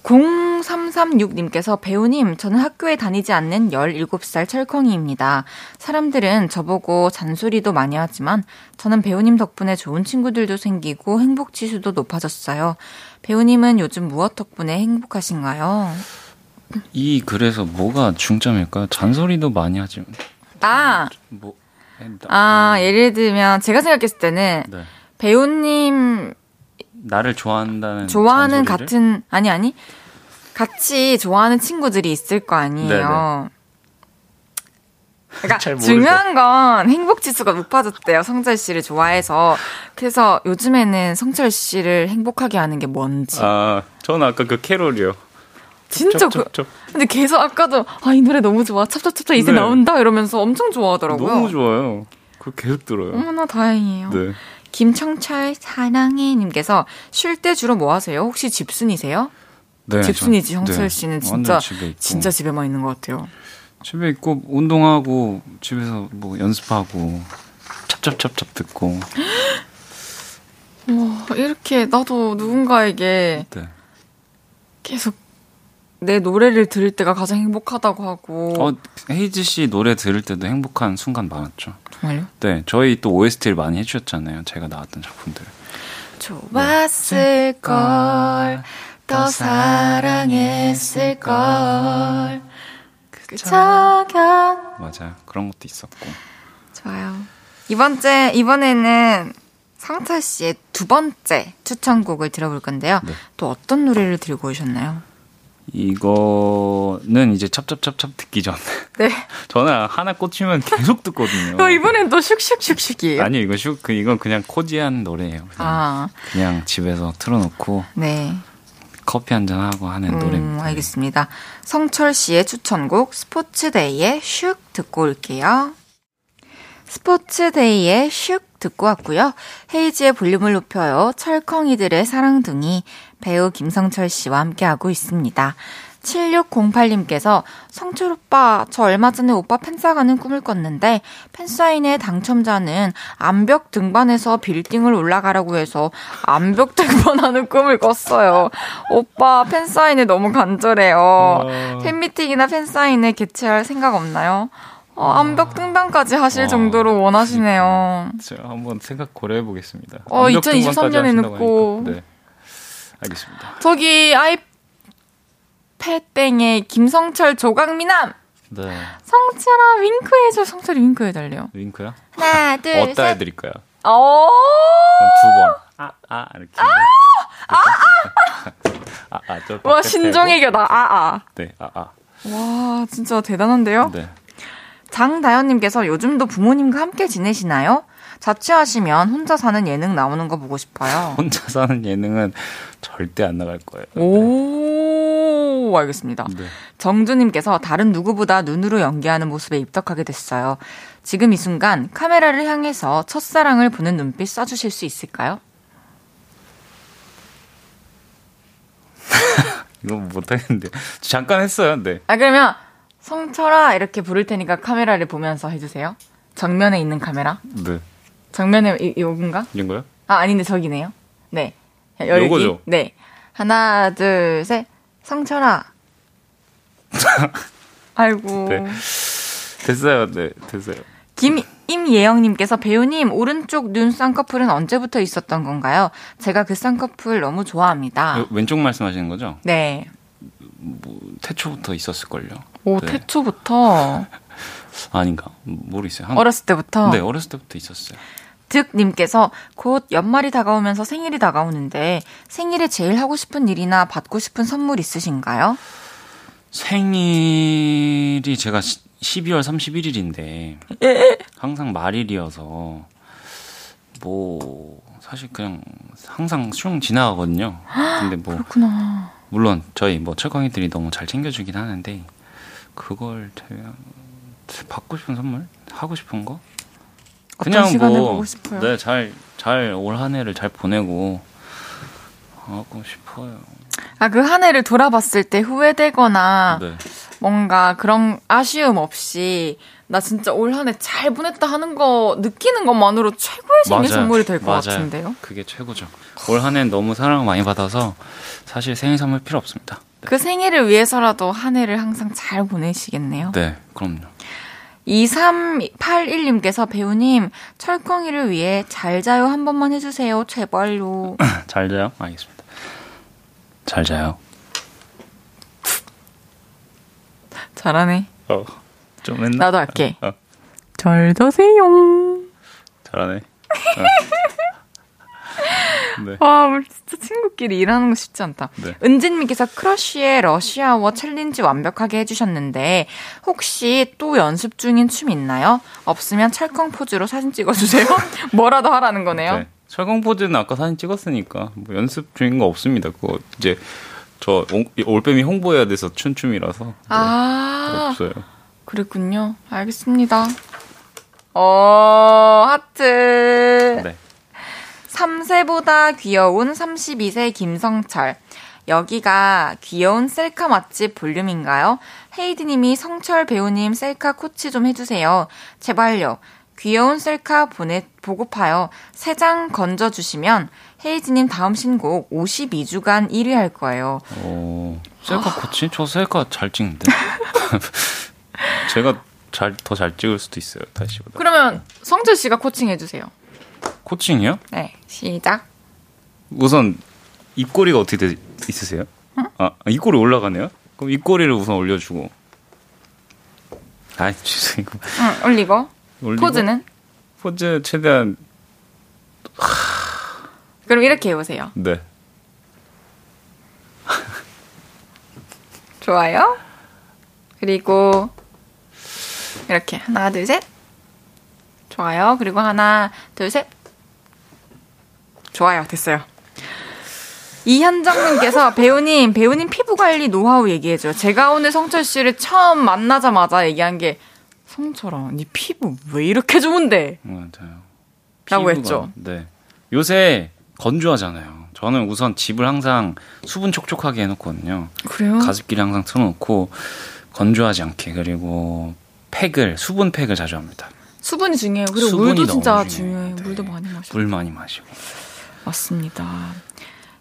0336님께서 배우님, 저는 학교에 다니지 않는 17살 철컹이입니다. 사람들은 저보고 잔소리도 많이 하지만 저는 배우님 덕분에 좋은 친구들도 생기고 행복 지수도 높아졌어요. 배우님은 요즘 무엇 덕분에 행복하신가요? 이 글에서 뭐가 중점일까요? 잔소리도 많이 하지만 아, 뭐 아, 예를 들면 제가 생각했을 때는 네. 배우님 나를 좋아한다는 좋아하는 잔소리를? 같은 아니 아니 같이 좋아하는 친구들이 있을 거 아니에요. 그러니까 잘 모르죠. 중요한 건 행복 지수가 높아졌대요. 성철 씨를 좋아해서 그래서 요즘에는 성철 씨를 행복하게 하는 게 뭔지 아, 저는 아까 그 캐롤이요. 진짜 그. 근데 계속 아까도 아 이 노래 너무 좋아 찹찹찹찹 이제 네. 나온다 이러면서 엄청 좋아하더라고요. 너무 좋아요. 그거 계속 들어요. 어머나 다행이에요. 네. 김청철 사랑해님께서 쉴 때 주로 뭐 하세요? 혹시 집순이세요? 네, 집순이지 저- 형철 네. 씨는 완전 진짜 집에. 진짜 집에만 있는 것 같아요. 집에 있고 운동하고 집에서 뭐 연습하고 찹찹찹찹 듣고 와 이렇게 나도 누군가에게 네. 계속 내 노래를 들을 때가 가장 행복하다고 하고 어 헤이즈 씨 노래 들을 때도 행복한 순간 많았죠. 정말요? 네, 저희 또 OST를 많이 해주셨잖아요. 제가 나왔던 작품들. 좋았을 걸, 더 사랑했을 걸. 그 저견 맞아요. 그런 것도 있었고. 좋아요. 이번 째 이번에는 상철 씨의 두 번째 추천곡을 들어볼 건데요. 네. 또 어떤 노래를 들고 오셨나요? 이거는 이제 찹찹찹찹 듣기 전. 네. 저는 하나 꽂히면 계속 듣거든요. 어, 이번엔 또 슉슉슉슉이에요. 아니요, 이거 슉, 그, 이건 그냥 코지한 노래예요. 그냥, 아, 그냥 집에서 틀어놓고 네. 커피 한 잔 하고 하는 음, 노래입니다. 알겠습니다. 성철 씨의 추천곡 스포츠데이의 슉 듣고 올게요. 스포츠데이의 슉 듣고 왔고요. 헤이지의 볼륨을 높여요. 철컹이들의 사랑둥이 배우 김성철 씨와 함께하고 있습니다. 7608님께서 성철 오빠, 저 얼마 전에 오빠 팬 싸가는 꿈을 꿨는데 팬 사인회 당첨자는 암벽 등반에서 빌딩을 올라가라고 해서 암벽 등반하는 꿈을 꿨어요. 오빠 팬 사인회 너무 간절해요. 와. 팬미팅이나 팬 사인회 개최할 생각 없나요? 어, 암벽 등반까지 하실 와. 정도로 원하시네요. 제가 한번 생각 고려해 보겠습니다. 어, 2023년에 넣고. 네. 알겠습니다. 저기 아이패땡의 김성철 조강미남 네. 성철아 윙크해줘 성철이 윙크해달래요 윙크요? 하나 어디다 해드릴까요? 어 두 번. 아, 아, 이렇게. 아! 아, 아! 아, 저 와, 신종의 겨다. 아, 아. 네, 아, 아. 와, 진짜 대단한데요? 네. 장다현님께서 요즘도 부모님과 함께 지내시나요? 자취하시면 혼자 사는 예능 나오는 거 보고 싶어요. 혼자 사는 예능은 절대 안 나갈 거예요. 네. 오, 알겠습니다. 네. 정주님께서 다른 누구보다 눈으로 연기하는 모습에 입덕하게 됐어요. 지금 이 순간 카메라를 향해서 첫사랑을 보는 눈빛 써주실 수 있을까요? 이거 못하겠는데. 잠깐 했어요, 네. 아, 그러면 성철아 이렇게 부를 테니까 카메라를 보면서 해주세요. 정면에 있는 카메라. 네. 정면에 이, 요건가? 이건가요? 아 아닌데 저기네요. 네. 요거죠. 네. 하나 둘 셋. 성철아. 아이고. 네. 됐어요. 네, 됐어요. 김 임예영님께서 배우님 오른쪽 눈 쌍꺼풀은 언제부터 있었던 건가요? 제가 그 쌍꺼풀 너무 좋아합니다. 왼쪽 말씀하시는 거죠? 네. 뭐 태초부터 있었을걸요. 오, 네. 태초부터? 아닌가? 모르겠어요. 한... 어렸을 때부터? 네, 어렸을 때부터 있었어요. 득님께서 곧 연말이 다가오면서 생일이 다가오는데 생일에 제일 하고 싶은 일이나 받고 싶은 선물 있으신가요? 생일이 제가 12월 31일인데 항상 말일이어서 뭐 사실 그냥 항상 슝 지나가거든요. 근데 뭐 그렇구나. 물론 저희 뭐 철광이들이 너무 잘 챙겨주긴 하는데 그걸 제가 받고 싶은 선물 하고 싶은 거 그냥 뭐 네, 잘 잘 올 한 해를 잘 보내고 하고 싶어요. 아, 그 한 해를 돌아봤을 때 후회되거나 네. 뭔가 그런 아쉬움 없이 나 진짜 올 한 해 잘 보냈다 하는 거 느끼는 것만으로 최고의 생일 선물이 될 것 같은데요. 그게 최고죠. 올 한 해 너무 사랑을 많이 받아서 사실 생일 선물 필요 없습니다. 네. 그 생일을 위해서라도 한 해를 항상 잘 보내시겠네요. 네, 그럼요. 2381님께서 배우님, 철컹이를 위해 잘 자요 한 번만 해주세요. 제발요. 잘 자요? 알겠습니다. 잘 자요. 잘하네. 어, 좀 했나? 나도 할게. 어, 어. 잘 자세요. 잘하네. 어. 네. 와, 진짜 친구끼리 일하는 거 쉽지 않다. 네. 은진님께서 크러쉬의 러시아워 챌린지 완벽하게 해주셨는데, 혹시 또 연습 중인 춤 있나요? 없으면 철컹 포즈로 사진 찍어주세요. 뭐라도 하라는 거네요. 네. 철컹 포즈는 아까 사진 찍었으니까, 뭐 연습 중인 거 없습니다. 그거 이제, 저 올빼미 홍보해야 돼서 춘 춤이라서. 네. 아. 없어요. 그랬군요. 알겠습니다. 어, 하트. 네. 3세보다 귀여운 32세 김성철. 여기가 귀여운 셀카 맛집 볼륨인가요? 헤이드님이 성철 배우님 셀카 코치 좀 해주세요. 제발요. 귀여운 셀카 보내, 보고파요. 세장 건져주시면 헤이즈님 다음 신곡 52주간 1위 할 거예요. 오, 셀카 아. 코치? 저 셀카 잘 찍는데. 제가 잘, 더 잘 찍을 수도 있어요, 다시보다. 그러면 성철 씨가 코칭 해주세요. 코칭이요? 네, 시작. 우선 입꼬리가 어떻게 되, 있으세요? 응? 아 입꼬리 올라가네요. 그럼 입꼬리를 우선 올려주고. 아, 죄송해요. 응, 올리고. 올리고. 포즈는? 포즈 최대한. 그럼 이렇게 해보세요. 네. 좋아요. 그리고 이렇게 하나 둘 셋. 좋아요. 그리고 하나 둘 셋. 좋아요. 됐어요. 이현정님께서 배우님, 배우님 피부 관리 노하우 얘기해줘요. 제가 오늘 성철 씨를 처음 만나자마자 얘기한 게 성철아, 네 피부 왜 이렇게 좋은데? 맞아요. 라고 했죠. 네. 요새 건조하잖아요. 저는 우선 집을 항상 수분 촉촉하게 해놓거든요. 그래요? 가습기를 항상 틀어놓고 건조하지 않게 그리고 팩을 수분 팩을 자주 합니다. 수분이 중요해요. 그리고 물도 진짜 중요해요. 네. 물도 많이 마시고. 물 많이 마시고. 맞습니다.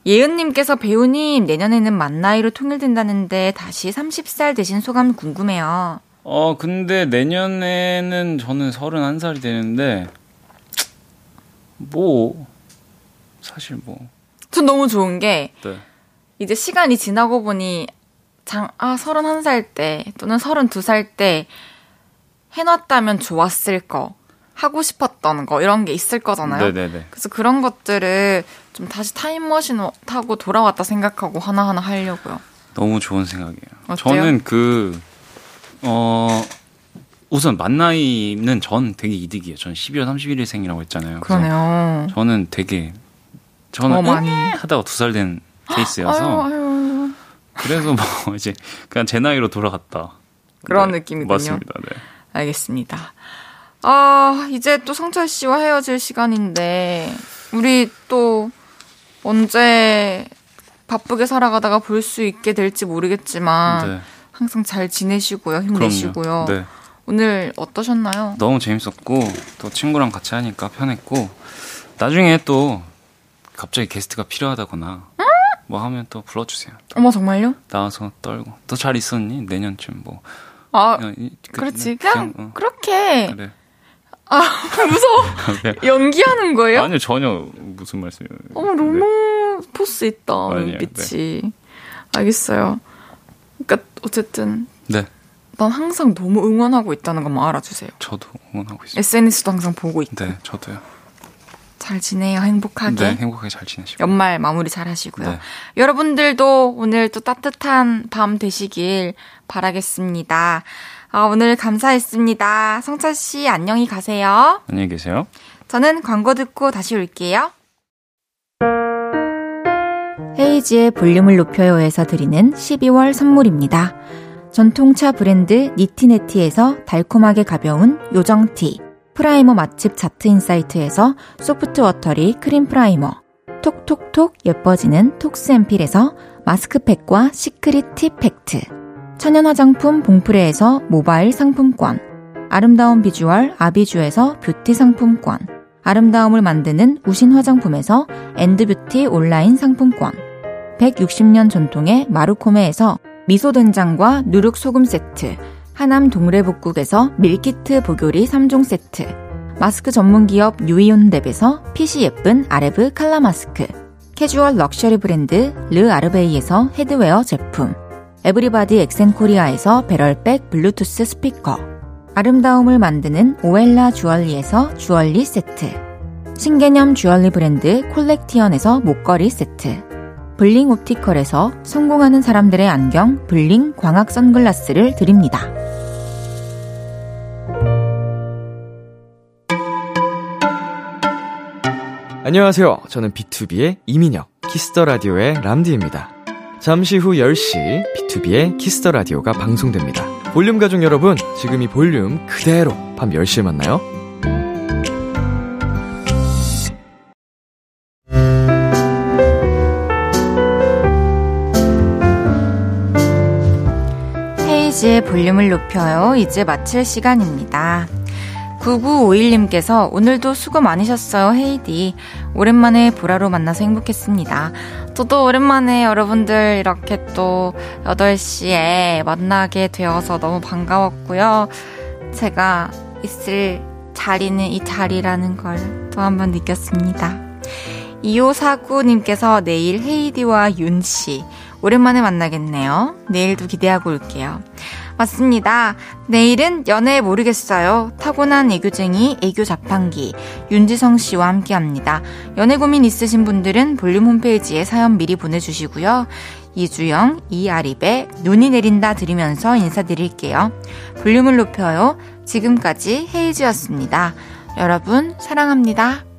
예은님께서 배우님 내년에는 만 나이로 통일된다는데 다시 30살 되신 소감 궁금해요. 어 근데 내년에는 저는 31살이 되는데 뭐 사실 뭐. 전 너무 좋은 게 네. 이제 시간이 지나고 보니 장, 아, 31살 때 또는 32살 때 해놨다면 좋았을 거 하고 싶었던 거 이런 게 있을 거잖아요. 네네네. 그래서 그런 것들을 좀 다시 타임머신 타고 돌아왔다 생각하고 하나하나 하려고요. 너무 좋은 생각이에요. 어때요? 저는 그, 어, 우선 만 나이는 전 되게 이득이에요. 전 12월 31일생이라고 했잖아요. 그러네요. 저는 되게, 저는 더 많이. 에 하다가 두 살 된 케이스여서, 아유, 아유. 그래서 뭐 이제 그냥 제 나이로 돌아갔다. 그런 네, 느낌이군요. 맞습니다. 네. 알겠습니다. 아, 이제 또 성철 씨와 헤어질 시간인데, 우리 또 언제 바쁘게 살아가다가 볼 수 있게 될지 모르겠지만, 네. 항상 잘 지내시고요. 힘내시고요. 네. 오늘 어떠셨나요? 너무 재밌었고 또 친구랑 같이 하니까 편했고 나중에 또 갑자기 게스트가 필요하다거나 뭐 하면 또 불러주세요. 또 어머, 정말요? 나와서 떨고 또 잘 있었니? 내년쯤 뭐. 아, 그냥 그- 그렇지. 그냥, 그냥, 어, 그렇게. 그래. 아, 무서워. 그냥- 연기하는 거예요? 아니요 전혀 무슨 말씀이에요. 어머, 너무 포스 있다, 눈빛이. 알겠어요. 그러니까, 어쨌든, 네. 난 항상 너무 응원하고 있다는 것만 알아주세요. 저도 응원하고 있어요. SNS도 항상 보고 있고. 네, 저도요. 잘 지내요, 행복하게. 네, 행복하게 잘 지내시고. 연말 마무리 잘 하시고요. 네. 여러분들도 오늘 또 따뜻한 밤 되시길 바라겠습니다. 아, 오늘 감사했습니다. 성철 씨, 안녕히 가세요. 안녕히 계세요. 저는 광고 듣고 다시 올게요. 헤이즈의 볼륨을 높여요에서 드리는 12월 선물입니다. 전통차 브랜드 니티네티에서 달콤하게 가벼운 요정티, 프라이머 맛집 자트인사이트에서 소프트 워터리 크림 프라이머, 톡톡톡 예뻐지는 톡스앰필에서 마스크팩과 시크릿 티 팩트, 천연 화장품 봉프레에서 모바일 상품권, 아름다운 비주얼 아비주에서 뷰티 상품권, 아름다움을 만드는 우신 화장품에서 엔드뷰티 온라인 상품권, 160년 전통의 마루코메에서 미소된장과 누룩소금 세트, 하남 동래복국에서 밀키트 복요리 3종 세트, 마스크 전문기업 유이온랩에서 핏이 예쁜 아레브 칼라 마스크, 캐주얼 럭셔리 브랜드 르 아르베이에서 헤드웨어 제품, 에브리바디 엑센코리아에서 배럴백 블루투스 스피커, 아름다움을 만드는 오엘라 주얼리에서 주얼리 세트, 신개념 주얼리 브랜드 콜렉티언에서 목걸이 세트, 블링 옵티컬에서 성공하는 사람들의 안경 블링 광학 선글라스를 드립니다. 안녕하세요. 저는 비투비의 이민혁, 키스 더 라디오의 람디입니다. 잠시 후 10시 비투비의 키스 더 라디오가 방송됩니다. 볼륨 가족 여러분, 지금 이 볼륨 그대로 밤 10시에 만나요. 헤이지의 볼륨을 높여요. 이제 마칠 시간입니다. 9951님께서 오늘도 수고 많으셨어요, 헤이디. 오랜만에 보라로 만나서 행복했습니다. 저도 오랜만에 여러분들 이렇게 또 8시에 만나게 되어서 너무 반가웠고요. 제가 있을 자리는 이 자리라는 걸 또 한번 느꼈습니다. 2549님께서 내일 헤이디와 윤씨 오랜만에 만나겠네요. 내일도 기대하고 올게요. 맞습니다. 내일은 연애 모르겠어요. 타고난 애교쟁이 애교 자판기 윤지성 씨와 함께 합니다. 연애 고민 있으신 분들은 볼륨 홈페이지에 사연 미리 보내주시고요. 이주영, 이아립의 눈이 내린다 들으면서 인사드릴게요. 볼륨을 높여요. 지금까지 헤이즈였습니다. 여러분, 사랑합니다.